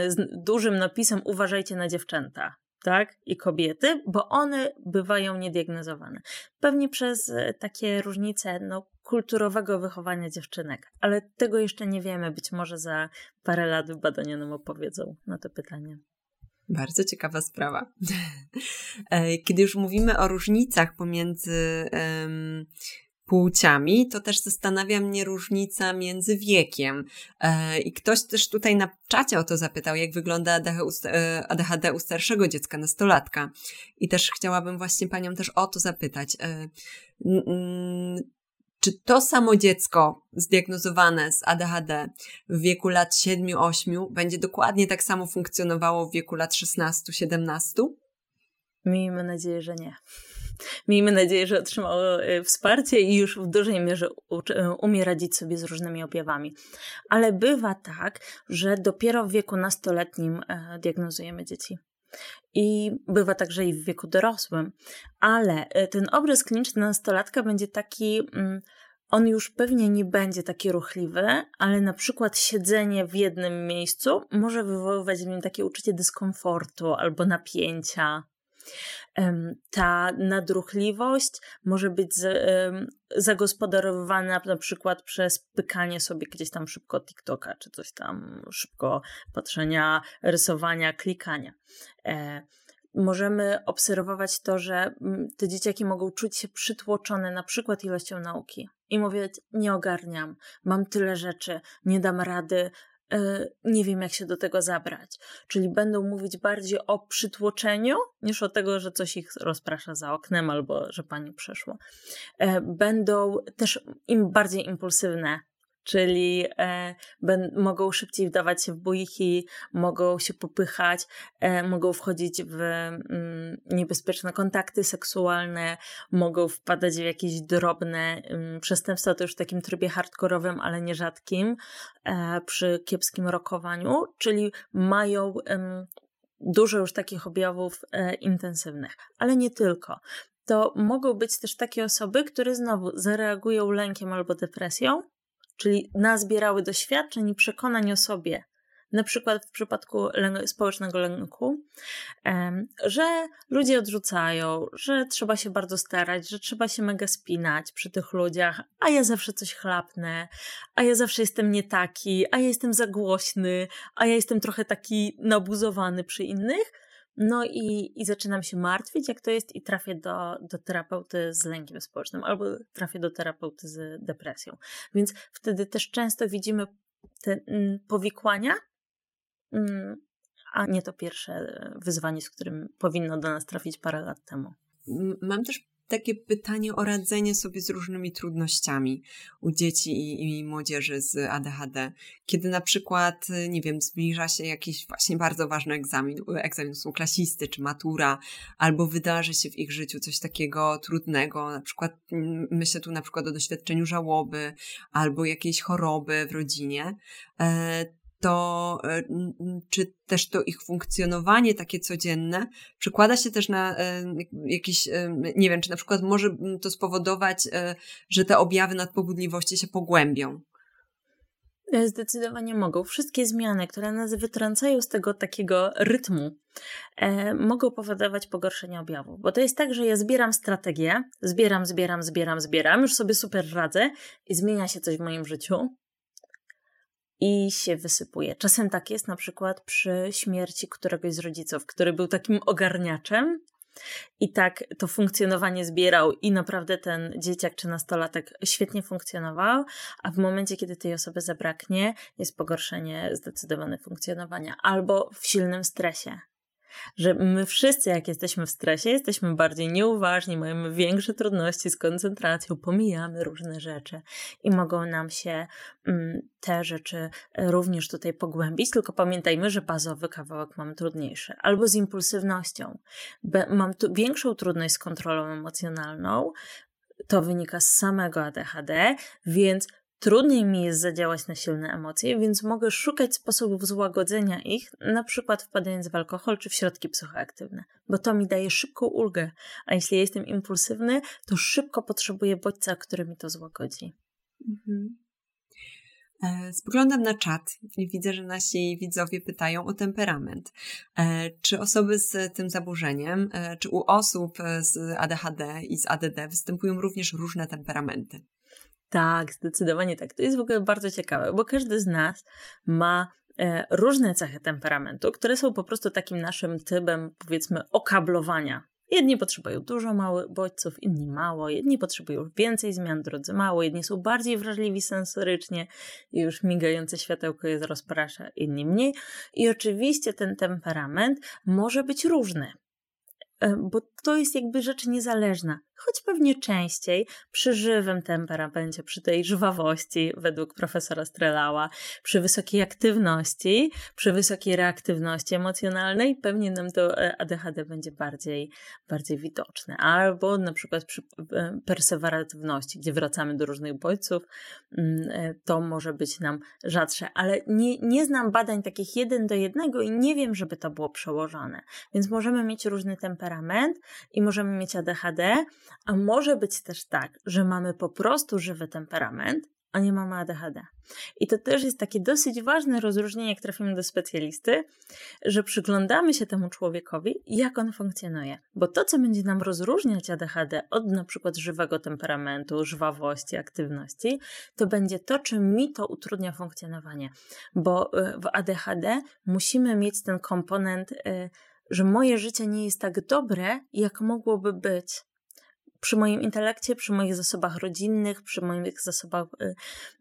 z dużym napisem Uważajcie na dziewczęta tak, i kobiety, bo one bywają niediagnozowane. Pewnie przez e, takie różnice no, kulturowego wychowania dziewczynek, ale tego jeszcze nie wiemy. Być może za parę lat badania nam opowiedzą na to pytanie. Bardzo ciekawa sprawa. *laughs* E, kiedy już mówimy o różnicach pomiędzy um, płciami, to też zastanawia mnie różnica między wiekiem. E, I ktoś też tutaj na czacie o to zapytał, jak wygląda ADHD u e, starszego dziecka, nastolatka. I też chciałabym właśnie panią też o to zapytać. E, czy to samo dziecko zdiagnozowane z ADHD w wieku lat 7-8 będzie dokładnie tak samo funkcjonowało w wieku lat 16-17? Miejmy nadzieję, że nie. Miejmy nadzieję, że otrzymało e, wsparcie i już w dużej mierze e, umie radzić sobie z różnymi objawami. Ale bywa tak, że dopiero w wieku nastoletnim e, diagnozujemy dzieci. I bywa także i w wieku dorosłym. Ale ten obraz kliniczny nastolatka będzie taki. Mm, on już pewnie nie będzie taki ruchliwy, ale na przykład siedzenie w jednym miejscu może wywoływać w nim takie uczucie dyskomfortu albo napięcia. Ta nadruchliwość może być zagospodarowana na przykład przez pykanie sobie gdzieś tam szybko TikToka, czy coś tam szybko patrzenia, rysowania, klikania. E, możemy obserwować to, że mm, te dzieciaki mogą czuć się przytłoczone na przykład ilością nauki i mówić: Nie ogarniam, mam tyle rzeczy, nie dam rady, nie wiem, jak się do tego zabrać. Czyli będą mówić bardziej o przytłoczeniu, niż o tego, że coś ich rozprasza za oknem albo że pani przeszło. E, będą też im bardziej impulsywne czyli e, ben, mogą szybciej wdawać się w bójki, mogą się popychać, e, mogą wchodzić w mm, niebezpieczne kontakty seksualne, mogą wpadać w jakieś drobne mm, przestępstwa, to już w takim trybie hardkorowym, ale nierzadkim, e, przy kiepskim rokowaniu, czyli mają dużo już takich objawów e, intensywnych, ale nie tylko. To mogą być też takie osoby, które znowu zareagują lękiem albo depresją, czyli nazbierały doświadczeń i przekonań o sobie, na przykład w przypadku społecznego lęku, że ludzie odrzucają, że trzeba się bardzo starać, że trzeba się mega spinać przy tych ludziach, a ja zawsze coś chlapnę, a ja zawsze jestem nie taki, a ja jestem za głośny, a ja jestem trochę taki nabuzowany przy innych. No i, i zaczynam się martwić, jak to jest, i trafię do, do terapeuty z lękiem społecznym albo trafię do terapeuty z depresją. Więc wtedy też często widzimy te mm, powikłania, mm, a nie to pierwsze wyzwanie, z którym powinno do nas trafić parę lat temu. Mam też takie pytanie o radzenie sobie z różnymi trudnościami u dzieci i, i, młodzieży z ADHD. Kiedy na przykład, nie wiem, zbliża się jakiś właśnie bardzo ważny egzamin, egzamin są klasisty czy matura, albo wydarzy się w ich życiu coś takiego trudnego, na przykład myślę tu na przykład o doświadczeniu żałoby albo jakiejś choroby w rodzinie, e, to e, czy też to ich funkcjonowanie takie codzienne przekłada się też na e, jakiś, e, nie wiem, czy na przykład może to spowodować, że te objawy nadpobudliwości się pogłębią? Zdecydowanie mogą. Wszystkie zmiany, które nas wytrącają z tego takiego rytmu, e, mogą powodować pogorszenie objawów. Bo to jest tak, że ja zbieram strategię, zbieram, zbieram, zbieram, zbieram, już sobie super radzę i zmienia się coś w moim życiu i się wysypuje. Czasem tak jest na przykład przy śmierci któregoś z rodziców, który był takim ogarniaczem i tak to funkcjonowanie zbierał i naprawdę ten dzieciak czy nastolatek świetnie funkcjonował, a w momencie, kiedy tej osoby zabraknie, jest pogorszenie zdecydowane funkcjonowania albo w silnym stresie że my wszyscy, jak jesteśmy w stresie, jesteśmy bardziej nieuważni, mamy większe trudności z koncentracją, pomijamy różne rzeczy i mogą nam się mm, te rzeczy również tutaj pogłębić, tylko pamiętajmy, że bazowy kawałek mamy trudniejszy. Albo z impulsywnością. Mam tu większą trudność z kontrolą emocjonalną, To wynika z samego ADHD, więc trudniej mi jest zadziałać na silne emocje, więc mogę szukać sposobów złagodzenia ich, na przykład wpadając w alkohol czy w środki psychoaktywne, bo to mi daje szybką ulgę. A jeśli jestem impulsywny, to szybko potrzebuję bodźca, który mi to złagodzi. Mhm. E, spoglądam na czat i widzę, że nasi widzowie pytają o temperament. E, czy osoby z tym zaburzeniem, e, czy u osób z ADHD i z ADD występują również różne temperamenty? Tak, zdecydowanie tak. To jest w ogóle bardzo ciekawe, bo każdy z nas ma różne cechy temperamentu, które są po prostu takim naszym typem, powiedzmy, okablowania Jedni potrzebują dużo małych bodźców, inni mało, jedni potrzebują więcej zmian, drudzy mało, jedni są bardziej wrażliwi sensorycznie i już migające światełko je rozprasza, inni mniej. I oczywiście ten temperament może być różny. E, bo to jest jakby rzecz niezależna, choć pewnie częściej przy żywym temperamencie, przy tej żwawości, według profesora Strelała, przy wysokiej aktywności, przy wysokiej reaktywności emocjonalnej, pewnie nam to e, ADHD będzie bardziej, bardziej widoczne. Albo na przykład przy e, perseweratywności, gdzie wracamy do różnych bodźców, mm, to może być nam rzadsze, ale nie, nie znam badań takich jeden do jednego i nie wiem, żeby to było przełożone. Więc możemy mieć różny temperament i możemy mieć ADHD, a może być też tak, że mamy po prostu żywy temperament, a nie mamy ADHD. I to też jest takie dosyć ważne rozróżnienie, jak trafimy do specjalisty, że przyglądamy się temu człowiekowi, jak on funkcjonuje. Bo to, co będzie nam rozróżniać ADHD od na przykład żywego temperamentu, żwawości, aktywności, to będzie to, czy mi to utrudnia funkcjonowanie. Bo y, w ADHD musimy mieć ten komponent y, że moje życie nie jest tak dobre, jak mogłoby być. Przy moim intelekcie, przy moich zasobach rodzinnych, przy moich zasobach y,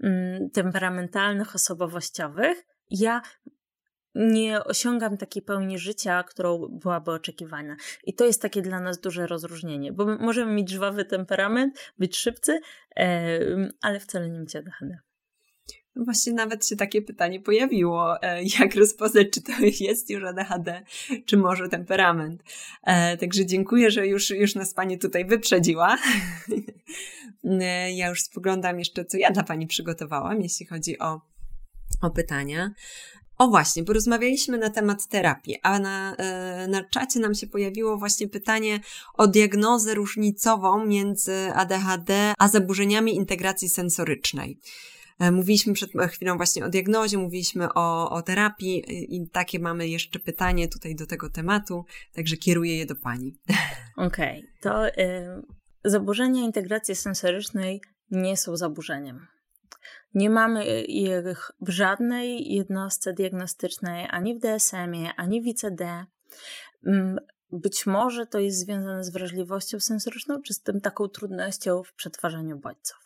y, temperamentalnych, osobowościowych, ja nie osiągam takiej pełni życia, którą byłaby oczekiwana. I to jest takie dla nas duże rozróżnienie, bo możemy mieć żwawy temperament, być szybcy, ale wcale nie mieć ADHD. Właśnie nawet się takie pytanie pojawiło, e, jak rozpoznać, czy to *laughs* jest już ADHD, czy może temperament. E, także dziękuję, że już, już nas Pani tutaj wyprzedziła. *laughs* E, ja już spoglądam jeszcze, co ja dla Pani przygotowałam, jeśli chodzi o, o pytania. O właśnie, bo rozmawialiśmy na temat terapii, a na, na czacie nam się pojawiło właśnie pytanie o diagnozę różnicową między ADHD a zaburzeniami integracji sensorycznej. E, mówiliśmy przed chwilą właśnie o diagnozie, mówiliśmy o, o terapii i takie mamy jeszcze pytanie tutaj do tego tematu, także kieruję je do Pani. Okej, okay. to y, zaburzenia integracji sensorycznej nie są zaburzeniem. Nie mamy ich w żadnej jednostce diagnostycznej, ani w DSM-ie, ani w ICD. Mm, być może to jest związane z wrażliwością sensoryczną, czy z tym taką trudnością w przetwarzaniu bodźców.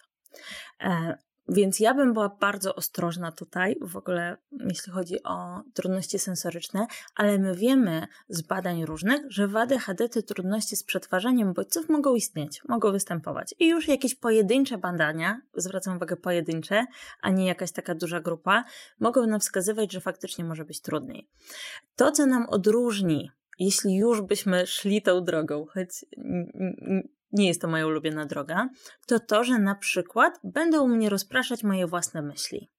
Więc ja bym była bardzo ostrożna tutaj, w ogóle jeśli chodzi o trudności sensoryczne, ale my wiemy z badań różnych, że w ADHD te trudności z przetwarzaniem bodźców mogą istnieć, mogą występować. I już jakieś pojedyncze badania, zwracam uwagę pojedyncze, a nie jakaś taka duża grupa, mogą nam wskazywać, że faktycznie może być trudniej. To, co nam odróżni jeśli już byśmy szli tą drogą, choć nie jest to moja ulubiona droga, to to, że na przykład będą mnie rozpraszać moje własne myśli.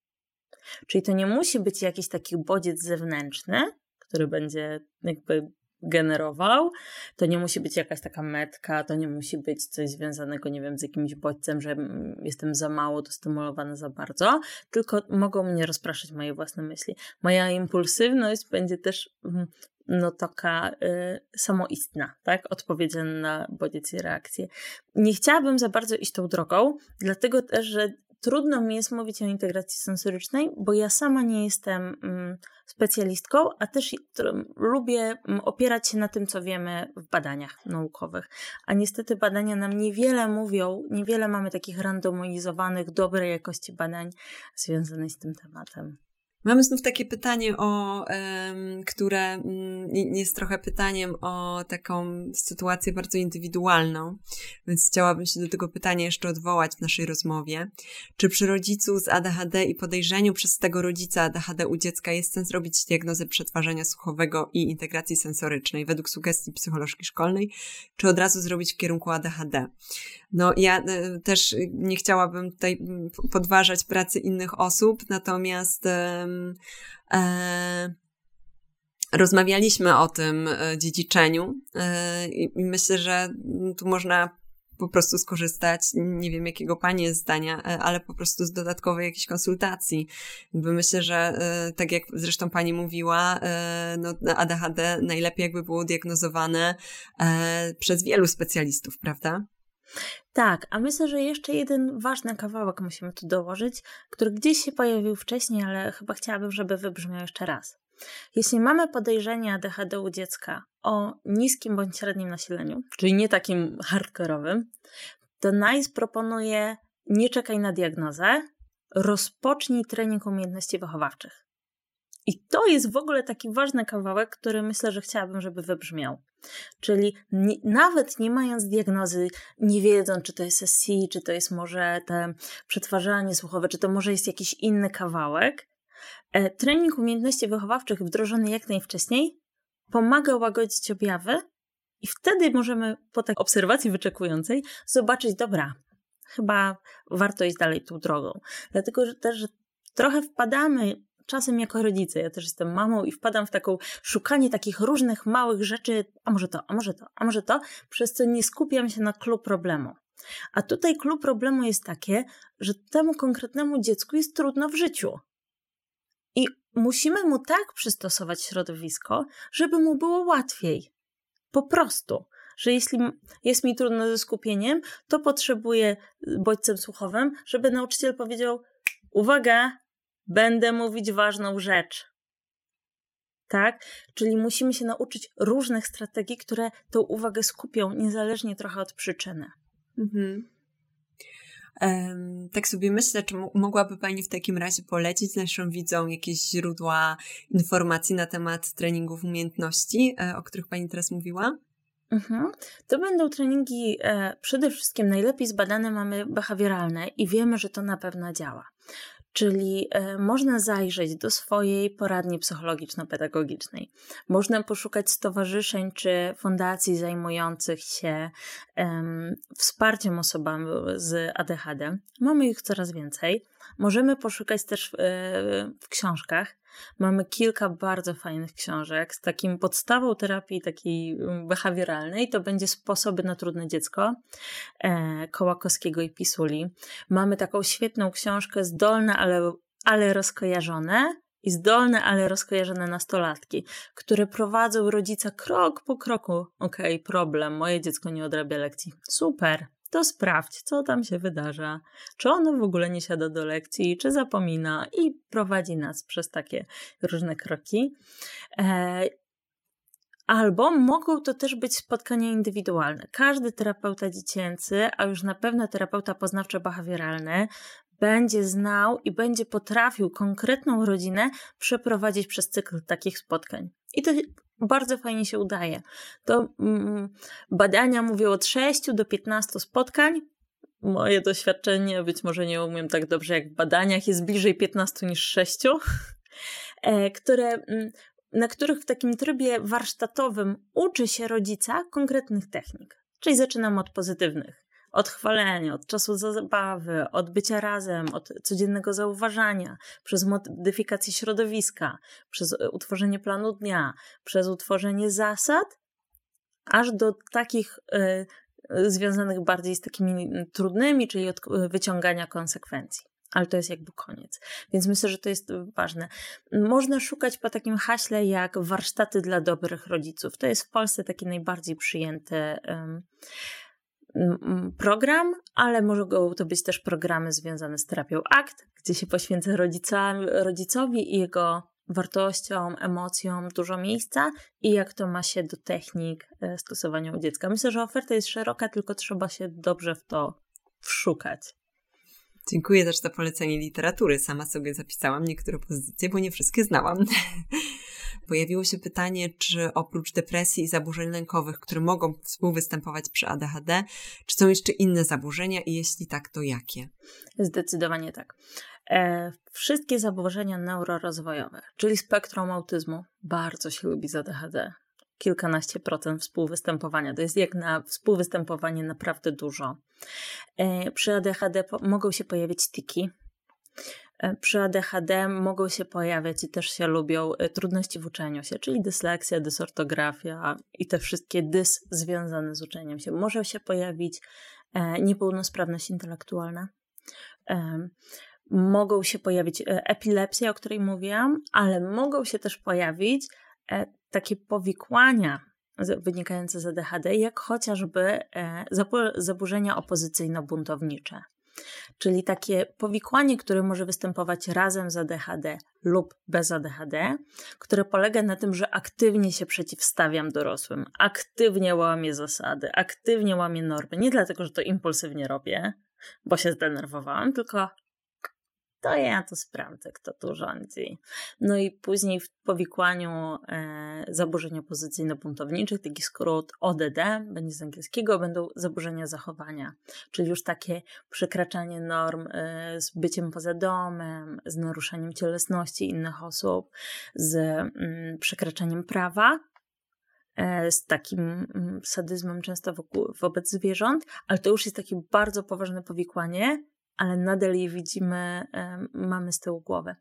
Czyli to nie musi być jakiś taki bodziec zewnętrzny, który będzie jakby generował. To nie musi być jakaś taka metka, to nie musi być coś związanego, nie wiem, z jakimś bodźcem, że jestem za mało dostymulowana za bardzo, tylko mogą mnie rozpraszać moje własne myśli. Moja impulsywność będzie też mm, no taka y, samoistna, tak? Odpowiedzialna na bodziec i reakcję. Nie chciałabym za bardzo iść tą drogą, dlatego też, że trudno mi jest mówić o integracji sensorycznej, bo ja sama nie jestem mm, specjalistką, a też lubię mm, opierać się na tym, co wiemy w badaniach naukowych. A niestety badania nam niewiele mówią, niewiele mamy takich randomizowanych, dobrej jakości badań związanych z tym tematem. Mamy znów takie pytanie, o, które mm, jest trochę pytaniem o taką sytuację bardzo indywidualną, więc chciałabym się do tego pytania jeszcze odwołać w naszej rozmowie. Czy przy rodzicu z ADHD i podejrzeniu przez tego rodzica ADHD u dziecka jest sens robić diagnozę przetwarzania słuchowego i integracji sensorycznej według sugestii psycholożki szkolnej, czy od razu zrobić w kierunku ADHD? No, ja e, też nie chciałabym tutaj podważać pracy innych osób, natomiast e, rozmawialiśmy o tym e, dziedziczeniu e, i myślę, że tu można po prostu skorzystać, nie wiem jakiego pani jest zdania, e, ale po prostu z dodatkowej jakiejś konsultacji. Jakby myślę, że tak jak zresztą pani mówiła, no ADHD najlepiej jakby było diagnozowane przez wielu specjalistów, prawda? Tak, a myślę, że jeszcze jeden ważny kawałek musimy tu dołożyć, który gdzieś się pojawił wcześniej, ale chyba chciałabym, żeby wybrzmiał jeszcze raz. Jeśli mamy podejrzenie ADHD u dziecka o niskim bądź średnim nasileniu, czyli nie takim hardkorowym, to NICE proponuje nie czekaj na diagnozę, rozpocznij trening umiejętności wychowawczych. I to jest w ogóle taki ważny kawałek, który myślę, że chciałabym, żeby wybrzmiał. Czyli nie, nawet nie mając diagnozy, nie wiedząc, czy to jest SC, czy to jest może te przetwarzanie słuchowe, czy to może jest jakiś inny kawałek, e, trening umiejętności wychowawczych wdrożony jak najwcześniej pomaga łagodzić objawy i wtedy możemy po takiej obserwacji wyczekującej zobaczyć, dobra, chyba warto iść dalej tą drogą. Dlatego że też trochę wpadamy czasem jako rodzice, ja też jestem mamą i wpadam w taką szukanie takich różnych małych rzeczy, a może to, a może to, a może to, przez co nie skupiam się na klucz problemu. A tutaj klucz problemu jest takie, że temu konkretnemu dziecku jest trudno w życiu. I musimy mu tak przystosować środowisko, żeby mu było łatwiej. Po prostu że jeśli jest mi trudno ze skupieniem, to potrzebuję bodźcem słuchowym, żeby nauczyciel powiedział: Uwaga, będę mówić ważną rzecz. Tak? Czyli musimy się nauczyć różnych strategii, które tą uwagę skupią, niezależnie trochę od przyczyny. Mhm. Tak sobie myślę, czy mogłaby Pani w takim razie polecić naszym widzom jakieś źródła informacji na temat treningów umiejętności, e, o których Pani teraz mówiła? Mhm. To będą treningi e, przede wszystkim najlepiej zbadane mamy behawioralne i wiemy, że to na pewno działa. Czyli e, można zajrzeć do swojej poradni psychologiczno-pedagogicznej. Można poszukać stowarzyszeń czy fundacji zajmujących się um, wsparciem osobami z ADHD. Mamy ich coraz więcej. Możemy poszukać też w, e, w książkach. Mamy kilka bardzo fajnych książek z takim podstawą terapii takiej mm, behawioralnej. To będzie Sposoby na trudne dziecko e, Kołakowskiego i Pisuli. Mamy taką świetną książkę Zdolne, ale, ale rozkojarzone i zdolne, ale rozkojarzone nastolatki, które prowadzą rodzica krok po kroku. Okej, okay, problem, moje dziecko nie odrabia lekcji. Super, to sprawdź, co tam się wydarza, czy ono w ogóle nie siada do lekcji, czy zapomina i prowadzi nas przez takie różne kroki. E, albo mogą to też być spotkania indywidualne. Każdy terapeuta dziecięcy, a już na pewno terapeuta poznawczo-behawioralny, będzie znał i będzie potrafił konkretną rodzinę przeprowadzić przez cykl takich spotkań. I to bardzo fajnie się udaje. To mm, badania mówią od 6 do 15 spotkań. Moje doświadczenie, być może nie umiem tak dobrze jak w badaniach, jest bliżej 15 niż 6, *laughs* e, które, mm, na których w takim trybie warsztatowym uczy się rodzica konkretnych technik. Czyli zaczynam od pozytywnych od chwalenia, od czasu zabawy, od bycia razem, od codziennego zauważania, przez modyfikację środowiska, przez e, utworzenie planu dnia, przez utworzenie zasad, aż do takich y, związanych bardziej z takimi trudnymi, czyli od wyciągania konsekwencji. Ale to jest jakby koniec. Więc myślę, że to jest ważne. Można szukać po takim haśle jak warsztaty dla dobrych rodziców. To jest w Polsce taki najbardziej przyjęty. Y, program, ale mogą to być też programy związane z terapią ACT, gdzie się poświęca rodzicowi i jego wartościom, emocjom dużo miejsca i jak to ma się do technik e, stosowania u dziecka. Myślę, że oferta jest szeroka, tylko trzeba się dobrze w to wszukać. Dziękuję też za polecenie literatury. Sama sobie zapisałam niektóre pozycje, bo nie wszystkie znałam. *laughs* Pojawiło się pytanie, czy oprócz depresji i zaburzeń lękowych, które mogą współwystępować przy ADHD, czy są jeszcze inne zaburzenia i jeśli tak, to jakie? Zdecydowanie tak. E, wszystkie zaburzenia neurorozwojowe, czyli spektrum autyzmu, bardzo się lubi z ADHD kilkanaście procent współwystępowania. To jest jak na współwystępowanie naprawdę dużo. E, przy ADHD mogą się pojawić tiki. E, przy ADHD mogą się pojawiać i też się lubią e, trudności w uczeniu się, czyli dysleksja, dysortografia i te wszystkie dys związane z uczeniem się. Może się pojawić niepełnosprawność intelektualna. Mogą się pojawić epilepsja, o której mówiłam, ale mogą się też pojawić takie powikłania wynikające z ADHD, jak chociażby e, zaburzenia opozycyjno-buntownicze. Czyli takie powikłanie, które może występować razem z ADHD lub bez ADHD, które polega na tym, że aktywnie się przeciwstawiam dorosłym, aktywnie łamię zasady, aktywnie łamię normy. Nie dlatego, że to impulsywnie robię, bo się zdenerwowałam, tylko to ja to sprawdzę, kto tu rządzi. No i później w powikłaniu e, zaburzeń opozycyjno-buntowniczych, taki skrót ODD, będzie z angielskiego, będą zaburzenia zachowania, czyli już takie przekraczanie norm e, z byciem poza domem, z naruszaniem cielesności innych osób, z mm, przekraczaniem prawa, e, z takim mm, sadyzmem często wokół, wobec zwierząt, ale to już jest takie bardzo poważne powikłanie, ale nadal je widzimy, mamy z tyłu głowy.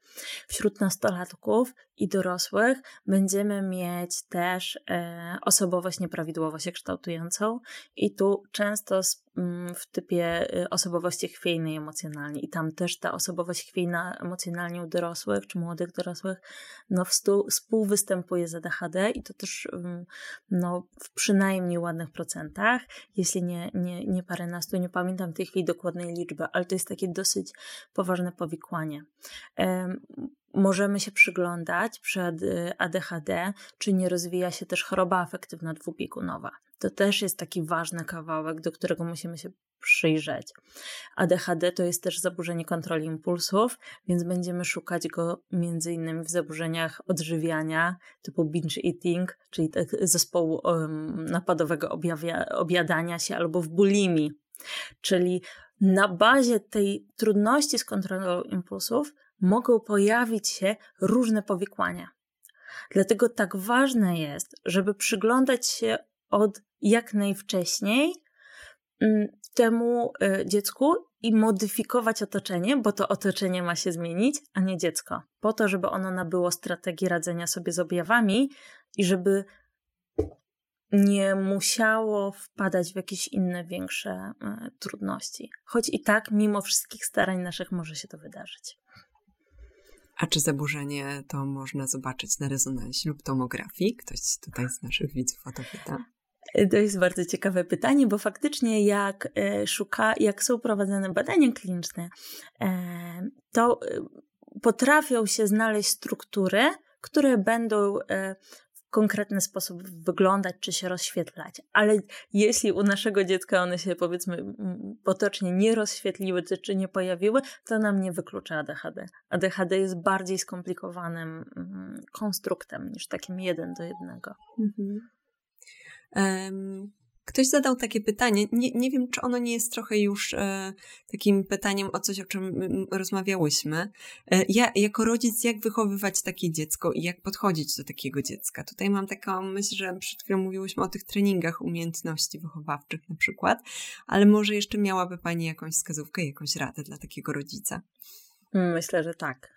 Wśród nastolatków i dorosłych będziemy mieć też e, osobowość nieprawidłowo się kształtującą i tu często mm, w typie y, osobowości chwiejnej emocjonalnie. I tam też ta osobowość chwiejna emocjonalnie u dorosłych czy młodych dorosłych no współwystępuje z ADHD i to też mm, no, w przynajmniej ładnych procentach, jeśli nie, nie, nie paręnastu, nie pamiętam w tej chwili dokładnej liczby, ale to jest takie dosyć poważne powikłanie możemy się przyglądać przed ADHD, czy nie rozwija się też choroba afektywna dwubiegunowa. To też jest taki ważny kawałek, do którego musimy się przyjrzeć. ADHD to jest też zaburzenie kontroli impulsów, więc będziemy szukać go innymi w zaburzeniach odżywiania typu binge eating, czyli tak zespołu napadowego objawia, obiadania się albo w bulimii. Czyli na bazie tej trudności z kontrolą impulsów mogą pojawić się różne powikłania. Dlatego tak ważne jest, żeby przyglądać się od jak najwcześniej mm, temu y, dziecku i modyfikować otoczenie, bo to otoczenie ma się zmienić, a nie dziecko. Po to, żeby ono nabyło strategii radzenia sobie z objawami i żeby nie musiało wpadać w jakieś inne większe y, trudności. Choć i tak, mimo wszystkich starań naszych, może się to wydarzyć. A czy zaburzenie to można zobaczyć na rezonansie lub tomografii? Ktoś tutaj z naszych widzów o to pyta. To jest bardzo ciekawe pytanie, bo faktycznie jak e, szuka, jak są prowadzone badania kliniczne, e, to e, potrafią się znaleźć struktury, które będą konkretny sposób wyglądać czy się rozświetlać. Ale jeśli u naszego dziecka one się powiedzmy potocznie nie rozświetliły czy nie pojawiły, to nam nie wyklucza ADHD. ADHD jest bardziej skomplikowanym konstruktem niż takim jeden do jednego. Mhm. Um, Ktoś zadał takie pytanie, nie, nie wiem, czy ono nie jest trochę już e, takim pytaniem o coś, o czym rozmawiałyśmy. E, ja, jako rodzic, jak wychowywać takie dziecko i jak podchodzić do takiego dziecka? Tutaj mam taką myśl, że przed chwilą mówiłyśmy o tych treningach umiejętności wychowawczych na przykład, ale może jeszcze miałaby Pani jakąś wskazówkę, jakąś radę dla takiego rodzica? Myślę, że tak.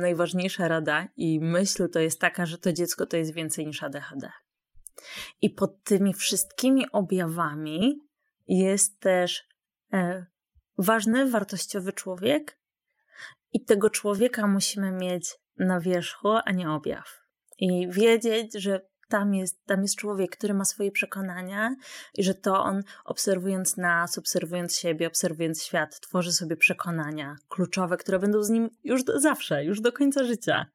Najważniejsza rada i myśl to jest taka, że to dziecko to jest więcej niż ADHD. I pod tymi wszystkimi objawami jest też e, ważny, wartościowy człowiek, i tego człowieka musimy mieć na wierzchu, a nie objaw. I wiedzieć, że tam jest, tam jest człowiek, który ma swoje przekonania i że to on, obserwując nas, obserwując siebie, obserwując świat, tworzy sobie przekonania kluczowe, które będą z nim już do, zawsze, już do końca życia.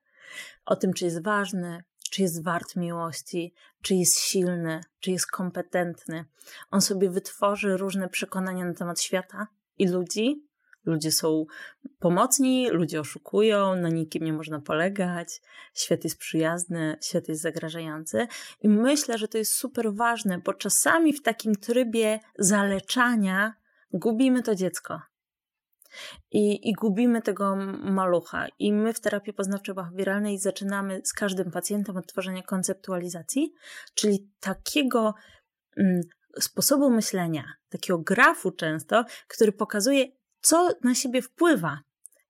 O tym, czy jest ważny, czy jest wart miłości, czy jest silny, czy jest kompetentny. On sobie wytworzy różne przekonania na temat świata i ludzi, Ludzie są pomocni, ludzie oszukują, na nikim nie można polegać, świat jest przyjazny, świat jest zagrażający. I myślę, że to jest super ważne, bo czasami w takim trybie zaleczania gubimy to dziecko. I, I gubimy tego malucha. I my w terapii poznawczo-behawioralnej zaczynamy z każdym pacjentem od tworzenia konceptualizacji, czyli takiego mm, sposobu myślenia, takiego grafu często, który pokazuje, co na siebie wpływa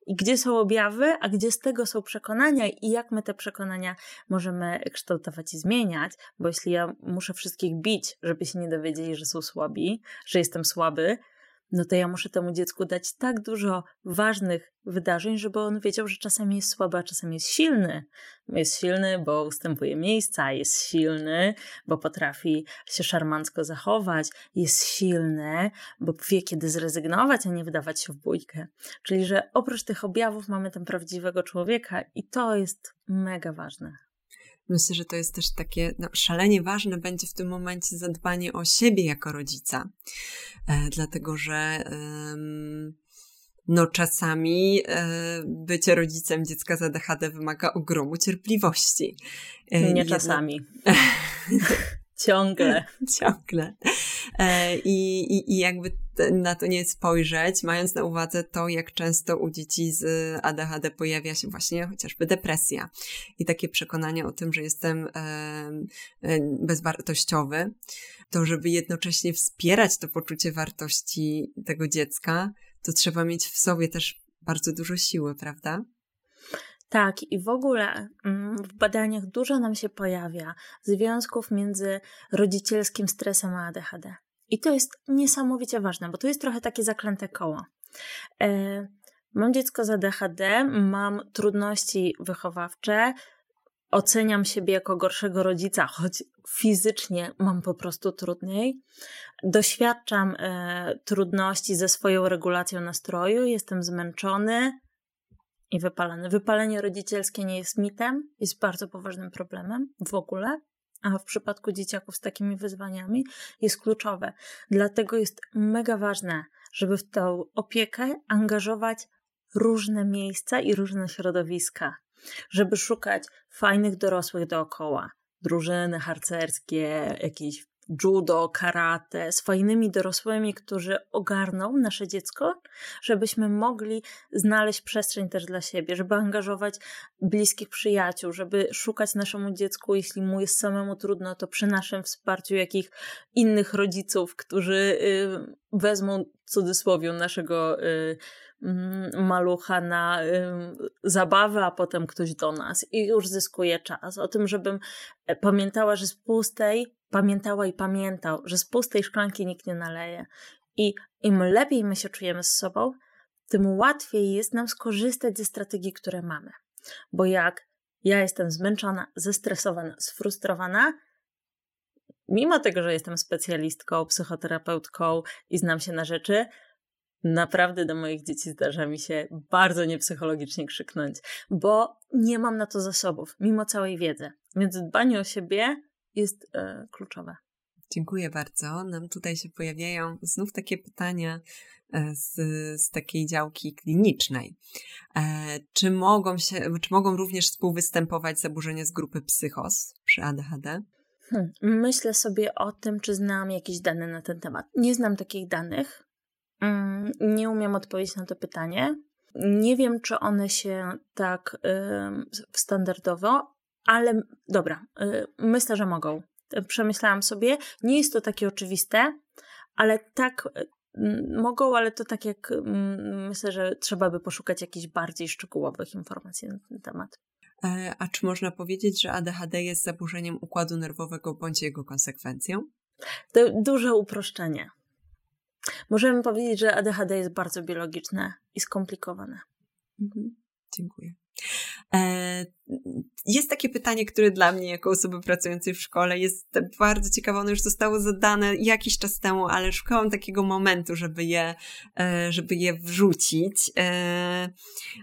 i gdzie są objawy, a gdzie z tego są przekonania i jak my te przekonania możemy kształtować i zmieniać, bo jeśli ja muszę wszystkich bić, żeby się nie dowiedzieli, że są słabi, że jestem słaby, no to ja muszę temu dziecku dać tak dużo ważnych wydarzeń, żeby on wiedział, że czasami jest słaby, a czasami jest silny. Jest silny, bo ustępuje miejsca, jest silny, bo potrafi się szarmancko zachować, jest silny, bo wie, kiedy zrezygnować, a nie wydawać się w bójkę. Czyli, że oprócz tych objawów mamy tam prawdziwego człowieka i to jest mega ważne. Myślę, że to jest też takie no, szalenie ważne będzie w tym momencie zadbanie o siebie jako rodzica, e, dlatego że no czasami e, bycie rodzicem dziecka z ADHD wymaga ogromu cierpliwości. E, Nie czasami. *laughs* Ciągle. Ciągle. E, I, i, I jakby na to nie spojrzeć, mając na uwadze to, jak często u dzieci z ADHD pojawia się właśnie chociażby depresja i takie przekonanie o tym, że jestem bezwartościowy, to żeby jednocześnie wspierać to poczucie wartości tego dziecka, to trzeba mieć w sobie też bardzo dużo siły, prawda? Tak, i w ogóle mm, w badaniach dużo nam się pojawia związków między rodzicielskim stresem a ADHD. I to jest niesamowicie ważne, bo to jest trochę takie zaklęte koło. E, mam dziecko z ADHD, mam trudności wychowawcze, oceniam siebie jako gorszego rodzica, choć fizycznie mam po prostu trudniej. Doświadczam e, trudności ze swoją regulacją nastroju, jestem zmęczony, i wypalany. Wypalenie rodzicielskie nie jest mitem, jest bardzo poważnym problemem w ogóle, a w przypadku dzieciaków z takimi wyzwaniami jest kluczowe. Dlatego jest mega ważne, żeby w tą opiekę angażować różne miejsca i różne środowiska, żeby szukać fajnych dorosłych dookoła, drużyny harcerskie, jakieś judo, karate, z fajnymi dorosłymi, którzy ogarną nasze dziecko, żebyśmy mogli znaleźć przestrzeń też dla siebie, żeby angażować bliskich przyjaciół, żeby szukać naszemu dziecku, jeśli mu jest samemu trudno, to przy naszym wsparciu jakich innych rodziców, którzy y, wezmą cudzysłowie naszego y, malucha na zabawę, a potem ktoś do nas i już zyskuje czas. O tym, żebym e, pamiętała, że z pustej pamiętała i pamiętał, że z pustej szklanki nikt nie naleje. I im lepiej my się czujemy z sobą, tym łatwiej jest nam skorzystać ze strategii, które mamy. Bo jak ja jestem zmęczona, zestresowana, sfrustrowana, mimo tego, że jestem specjalistką, psychoterapeutką i znam się na rzeczy, naprawdę do moich dzieci zdarza mi się bardzo niepsychologicznie krzyknąć, bo nie mam na to zasobów, mimo całej wiedzy. Więc dbanie o siebie jest e, kluczowe. Dziękuję bardzo. Nam tutaj się pojawiają znów takie pytania e, z, z takiej działki klinicznej. E, czy mogą się, czy mogą również współwystępować zaburzenia z grupy psychos przy ADHD? Hmm. Myślę sobie o tym, czy znam jakieś dane na ten temat. Nie znam takich danych. Mm, nie umiem odpowiedzieć na to pytanie. Nie wiem, czy one się tak y, standardowo ale dobra, y, myślę, że mogą. Przemyślałam sobie, nie jest to takie oczywiste, ale tak y, mogą, ale to tak jak myślę, że trzeba by poszukać jakichś bardziej szczegółowych informacji na ten temat. E, a czy można powiedzieć, że ADHD jest zaburzeniem układu nerwowego bądź jego konsekwencją? To duże uproszczenie. Możemy powiedzieć, że ADHD jest bardzo biologiczne i skomplikowane. Mhm. Dziękuję. E, jest takie pytanie, które dla mnie, jako osoby pracującej w szkole, jest bardzo ciekawe. Ono już zostało zadane jakiś czas temu, ale szukałam takiego momentu, żeby je, e, żeby je wrzucić. E,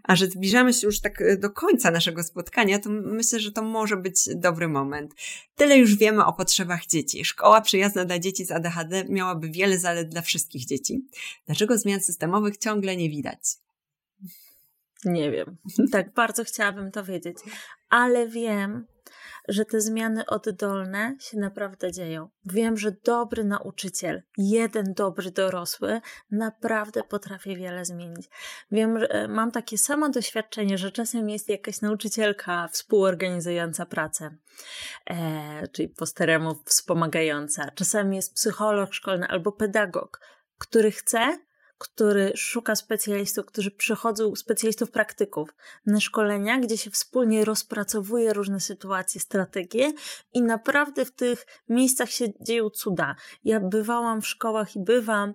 a że zbliżamy się już tak do końca naszego spotkania, to myślę, że to może być dobry moment. Tyle już wiemy o potrzebach dzieci. Szkoła przyjazna dla dzieci z ADHD miałaby wiele zalet dla wszystkich dzieci. Dlaczego zmian systemowych ciągle nie widać? Nie wiem. *laughs* Tak bardzo chciałabym to wiedzieć. Ale wiem, że te zmiany oddolne się naprawdę dzieją. Wiem, że dobry nauczyciel, jeden dobry dorosły, naprawdę potrafi wiele zmienić. Wiem, że e, mam takie samo doświadczenie, że czasem jest jakaś nauczycielka współorganizująca pracę, e, czyli po staremu wspomagająca. Czasem jest psycholog szkolny albo pedagog, który chce, który szuka specjalistów, którzy przychodzą, specjalistów praktyków na szkolenia, gdzie się wspólnie rozpracowuje różne sytuacje, strategie i naprawdę w tych miejscach się dzieją cuda. Ja bywałam w szkołach i bywam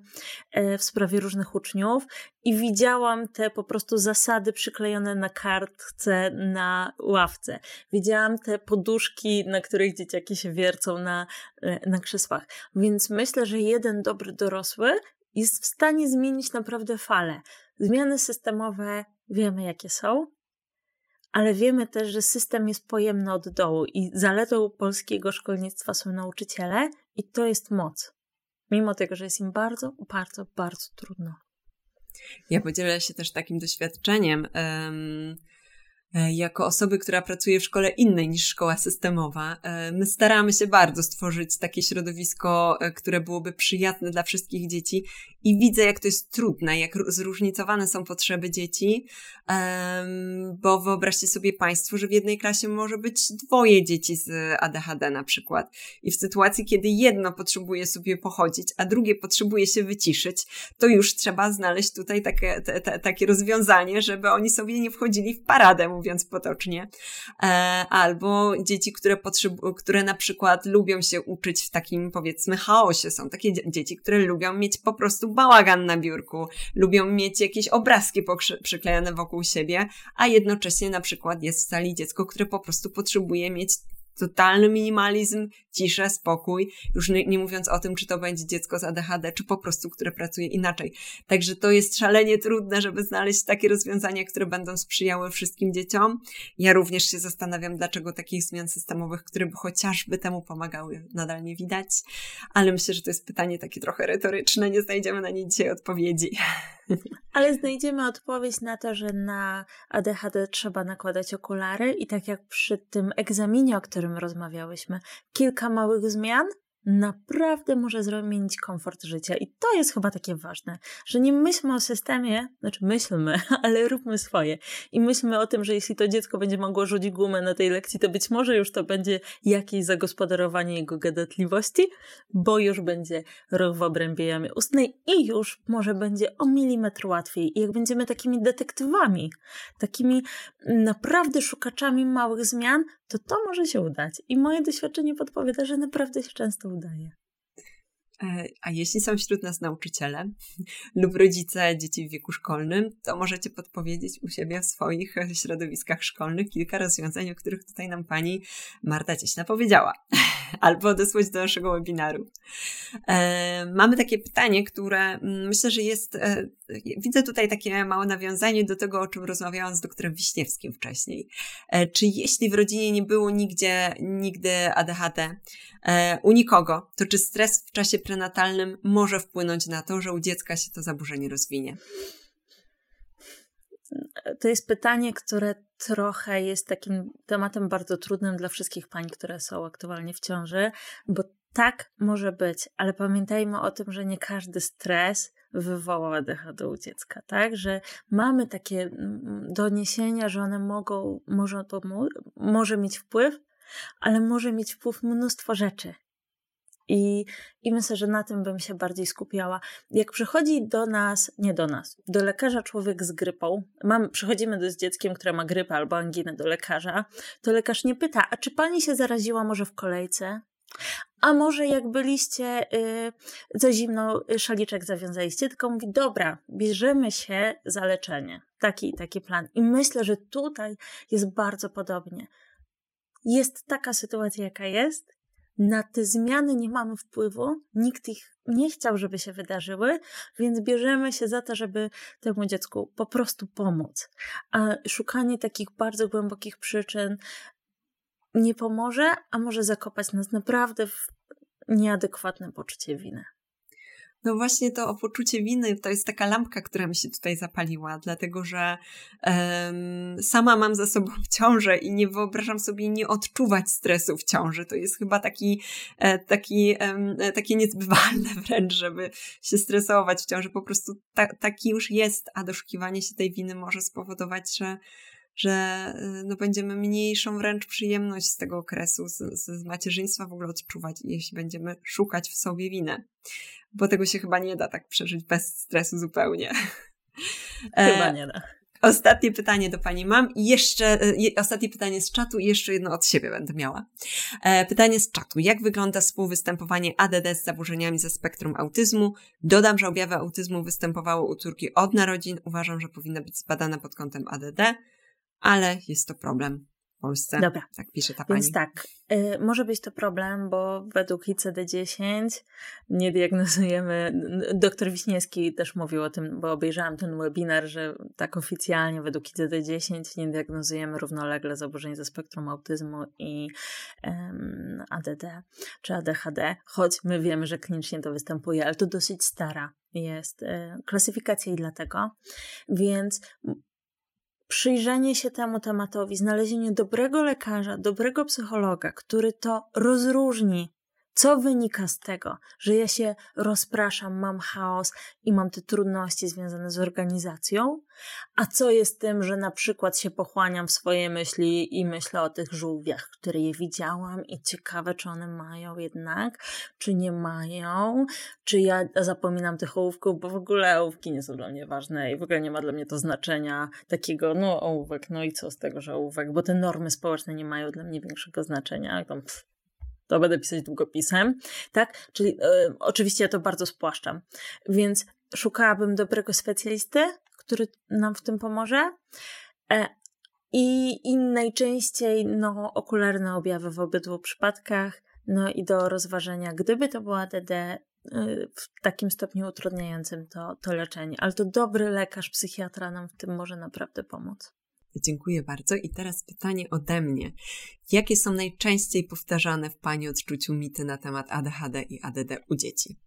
e, w sprawie różnych uczniów i widziałam te po prostu zasady przyklejone na kartce, na ławce. Widziałam te poduszki, na których dzieciaki się wiercą na, e, na krzesłach. Więc myślę, że jeden dobry dorosły jest w stanie zmienić naprawdę falę. Zmiany systemowe wiemy, jakie są, ale wiemy też, że system jest pojemny od dołu i zaletą polskiego szkolnictwa są nauczyciele i to jest moc. Mimo tego, że jest im bardzo, bardzo, bardzo trudno. Ja podzielę się też takim doświadczeniem. Um jako osoby, która pracuje w szkole innej niż szkoła systemowa, e, my staramy się bardzo stworzyć takie środowisko, e, które byłoby przyjazne dla wszystkich dzieci. I widzę, jak to jest trudne, jak zróżnicowane są potrzeby dzieci, bo wyobraźcie sobie Państwo, że w jednej klasie może być dwoje dzieci z ADHD na przykład. I w sytuacji, kiedy jedno potrzebuje sobie pochodzić, a drugie potrzebuje się wyciszyć, to już trzeba znaleźć tutaj takie, te, te, takie rozwiązanie, żeby oni sobie nie wchodzili w paradę, mówiąc potocznie, e, albo dzieci, które, potrzebu- które na przykład lubią się uczyć w takim powiedzmy chaosie. Są takie dzieci, które lubią mieć po prostu bałagan na biurku, lubią mieć jakieś obrazki przyklejone wokół siebie, a jednocześnie na przykład jest w sali dziecko, które po prostu potrzebuje mieć totalny minimalizm, ciszę, spokój, już nie, nie, mówiąc o tym, czy to będzie dziecko z ADHD, czy po prostu, które pracuje inaczej. Także to jest szalenie trudne, żeby znaleźć takie rozwiązania, które będą sprzyjały wszystkim dzieciom. Ja również się zastanawiam, dlaczego takich zmian systemowych, które by chociażby temu pomagały, nadal nie widać, ale myślę, że to jest pytanie takie trochę retoryczne, nie znajdziemy na nie dzisiaj odpowiedzi. *laughs* Ale znajdziemy odpowiedź na to, że na ADHD trzeba nakładać okulary i tak jak przy tym egzaminie, o którym rozmawiałyśmy, kilka małych zmian naprawdę może zmienić komfort życia. I to jest chyba takie ważne, że nie myślmy o systemie, znaczy myślmy, *laughs* ale róbmy swoje. I myślmy o tym, że jeśli to dziecko będzie mogło rzucić gumę na tej lekcji, to być może już to będzie jakieś zagospodarowanie jego gadatliwości, bo już będzie ruch w obrębie jamy ustnej i już może będzie o milimetr łatwiej. I jak będziemy takimi detektywami, takimi naprawdę szukaczami małych zmian, to to może się udać. I moje doświadczenie podpowiada, że naprawdę się często udaje. E, a jeśli są wśród nas nauczyciele *laughs* lub rodzice dzieci w wieku szkolnym, to możecie podpowiedzieć u siebie w swoich środowiskach szkolnych kilka rozwiązań, o których tutaj nam pani Marta Cieśna powiedziała, *laughs* albo odesłać do naszego webinaru. E, mamy takie pytanie, które mm, myślę, że jest. E, widzę tutaj takie małe nawiązanie do tego, o czym rozmawiałam z doktorem Wiśniewskim wcześniej. E, czy jeśli w rodzinie nie było nigdzie, nigdy ADHD u nikogo, to czy stres w czasie prenatalnym może wpłynąć na to, że u dziecka się to zaburzenie rozwinie? To jest pytanie, które trochę jest takim tematem bardzo trudnym dla wszystkich pań, które są aktualnie w ciąży, bo tak może być, ale pamiętajmy o tym, że nie każdy stres wywoła ADHD u dziecka, tak? Że mamy takie mm, doniesienia, że one mogą, może, to może mieć wpływ, ale może mieć wpływ mnóstwo rzeczy. I, I myślę, że na tym bym się bardziej skupiała. Jak przychodzi do nas, nie do nas, do lekarza człowiek z grypą, mam, przychodzimy do, z dzieckiem, które ma grypę albo anginę do lekarza, to lekarz nie pyta, a czy pani się zaraziła może w kolejce? A może jak byliście yy, za zimno, y, szaliczek zawiązaliście, tylko mówi, dobra, bierzemy się za leczenie. Taki taki plan. I myślę, że tutaj jest bardzo podobnie. Jest taka sytuacja, jaka jest. Na te zmiany nie mamy wpływu, nikt ich nie chciał, żeby się wydarzyły, więc bierzemy się za to, żeby temu dziecku po prostu pomóc. A szukanie takich bardzo głębokich przyczyn nie pomoże, a może zakopać nas naprawdę w nieadekwatne poczucie winy. No właśnie to o poczucie winy to jest taka lampka, która mi się tutaj zapaliła, dlatego że um, sama mam za sobą ciążę i nie wyobrażam sobie nie odczuwać stresu w ciąży. To jest chyba taki, e, taki, e, takie niezbywalne *laughs* wręcz, żeby się stresować w ciąży. Po prostu ta, taki już jest, a doszukiwanie się tej winy może spowodować, że że y, no, będziemy mniejszą wręcz przyjemność z tego okresu, z, z macierzyństwa w ogóle odczuwać, jeśli będziemy szukać w sobie winę. Bo tego się chyba nie da tak przeżyć bez stresu zupełnie. *laughs* Chyba e, nie da. Ostatnie pytanie do Pani mam i jeszcze, e, ostatnie pytanie z czatu i jeszcze jedno od siebie będę miała. E, pytanie z czatu. Jak wygląda współwystępowanie ADD z zaburzeniami ze spektrum autyzmu? Dodam, że objawy autyzmu występowały u córki od narodzin. Uważam, że powinna być zbadana pod kątem ADD ale jest to problem w Polsce. Dobra. Tak pisze ta pani. Więc tak, y, może być to problem, bo według ICD-10 nie diagnozujemy. Doktor Wiśniewski też mówił o tym, bo obejrzałam ten webinar, że tak oficjalnie według ICD-10 nie diagnozujemy równolegle zaburzeń ze spektrum autyzmu i um, ADD czy ADHD, choć my wiemy, że klinicznie to występuje, ale to dosyć stara jest y, klasyfikacja i dlatego. Więc przyjrzenie się temu tematowi, znalezienie dobrego lekarza, dobrego psychologa, który to rozróżni co wynika z tego, że ja się rozpraszam, mam chaos i mam te trudności związane z organizacją? A co jest tym, że na przykład się pochłaniam w swoje myśli i myślę o tych żółwiach, które je widziałam i ciekawe, czy one mają jednak, czy nie mają, czy ja zapominam tych ołówków, bo w ogóle ołówki nie są dla mnie ważne i w ogóle nie ma dla mnie to znaczenia takiego, no ołówek, no i co z tego, że ołówek, bo te normy społeczne nie mają dla mnie większego znaczenia. Tam, pff, to będę pisać długopisem, tak? Czyli y, oczywiście ja to bardzo spłaszczam. Więc szukałabym dobrego specjalisty, który nam w tym pomoże. E, i, I najczęściej no, okularne objawy w obydwu przypadkach, no i do rozważenia, gdyby to była DD y, w takim stopniu utrudniającym to, to leczenie. Ale to dobry lekarz, psychiatra nam w tym może naprawdę pomóc. Dziękuję bardzo. I teraz pytanie ode mnie. Jakie są najczęściej powtarzane w Pani odczuciu mity na temat ADHD i ADD u dzieci?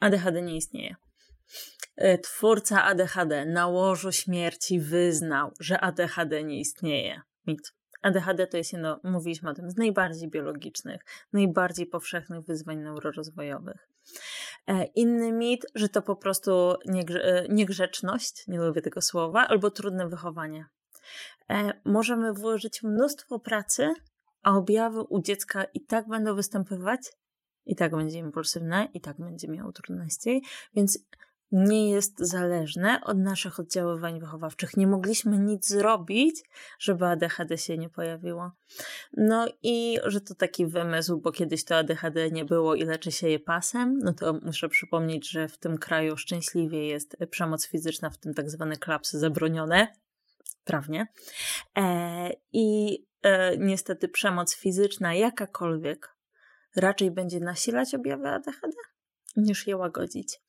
ADHD nie istnieje. E, twórca ADHD na łożu śmierci wyznał, że ADHD nie istnieje. Mit. ADHD to jest jedno, mówiliśmy o tym, z najbardziej biologicznych, najbardziej powszechnych wyzwań neurorozwojowych. E, inny mit, że to po prostu e, niegrzeczność, nie lubię tego słowa, albo trudne wychowanie. E, możemy włożyć mnóstwo pracy, a objawy u dziecka i tak będą występować, i tak będzie impulsywne, i tak będzie miało trudności, więc nie jest zależne od naszych oddziaływań wychowawczych. Nie mogliśmy nic zrobić, żeby ADHD się nie pojawiło. No i że to taki wymysł, bo kiedyś to ADHD nie było i leczy się je pasem, no to muszę przypomnieć, że w tym kraju szczęśliwie jest przemoc fizyczna, w tym tak zwane klapsy zabronione, prawnie. E, I e, niestety przemoc fizyczna, jakakolwiek, raczej będzie nasilać objawy ADHD niż je łagodzić.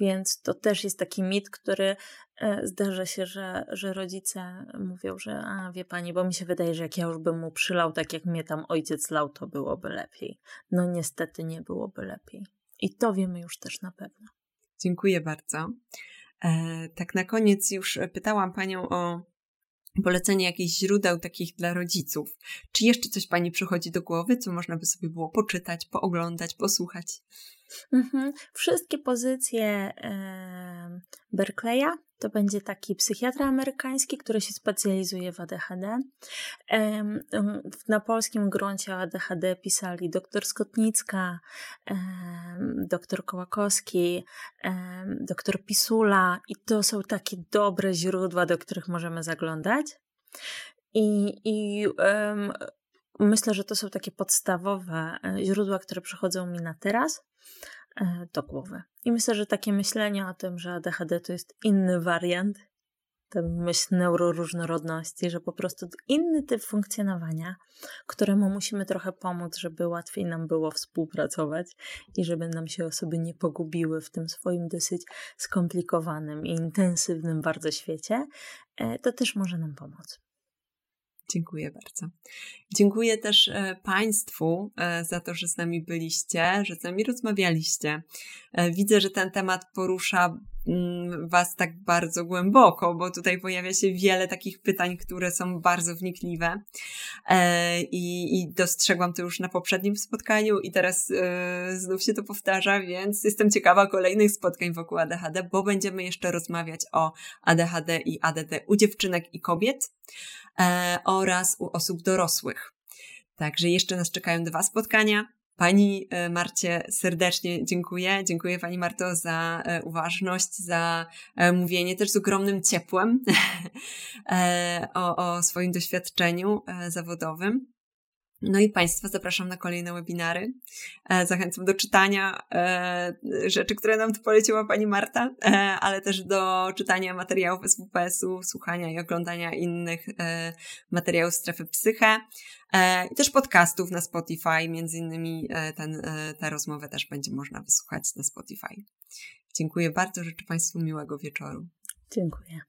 Więc to też jest taki mit, który e, zdarza się, że, że rodzice mówią, że a wie pani, bo mi się wydaje, że jak ja już bym mu przylał tak jak mnie tam ojciec lał, to byłoby lepiej. No niestety nie byłoby lepiej. I to wiemy już też na pewno. Dziękuję bardzo. E, tak na koniec już pytałam panią o polecenie jakichś źródeł takich dla rodziców. Czy jeszcze coś Pani przychodzi do głowy, co można by sobie było poczytać, pooglądać, posłuchać? Mhm. Wszystkie pozycje Berkeleya to będzie taki psychiatra amerykański, który się specjalizuje w ADHD. Na polskim gruncie ADHD pisali dr Skotnicka, dr Kołakowski, dr Pisula i to są takie dobre źródła, do których możemy zaglądać. I, i um, myślę, że to są takie podstawowe e, źródła, które przychodzą mi na teraz e, do głowy. I myślę, że takie myślenie o tym, że ADHD to jest inny wariant, tę myśl neuroróżnorodności, że po prostu inny typ funkcjonowania, któremu musimy trochę pomóc, żeby łatwiej nam było współpracować i żeby nam się osoby nie pogubiły w tym swoim dosyć skomplikowanym i intensywnym bardzo świecie, e, to też może nam pomóc. Dziękuję bardzo. Dziękuję też e, Państwu e, za to, że z nami byliście, że z nami rozmawialiście. E, widzę, że ten temat porusza Was tak bardzo głęboko, bo tutaj pojawia się wiele takich pytań, które są bardzo wnikliwe. I, i dostrzegłam to już na poprzednim spotkaniu, i teraz znów się to powtarza, więc jestem ciekawa kolejnych spotkań wokół ADHD, bo będziemy jeszcze rozmawiać o ADHD i ADD u dziewczynek i kobiet. E, oraz u osób dorosłych. Także jeszcze nas czekają dwa spotkania. Pani e, Marcie serdecznie dziękuję. Dziękuję Pani Marto za e, uważność, za mówienie też z ogromnym ciepłem *laughs* o, o swoim doświadczeniu zawodowym. No i Państwa zapraszam na kolejne webinary. E, zachęcam do czytania e, rzeczy, które nam tu poleciła Pani Marta, e, ale też do czytania materiałów SWPS-u, słuchania i oglądania innych materiałów strefy psyche i też podcastów na Spotify. Między innymi ten, tę rozmowę też będzie można wysłuchać na Spotify. Dziękuję bardzo, życzę Państwu miłego wieczoru. Dziękuję.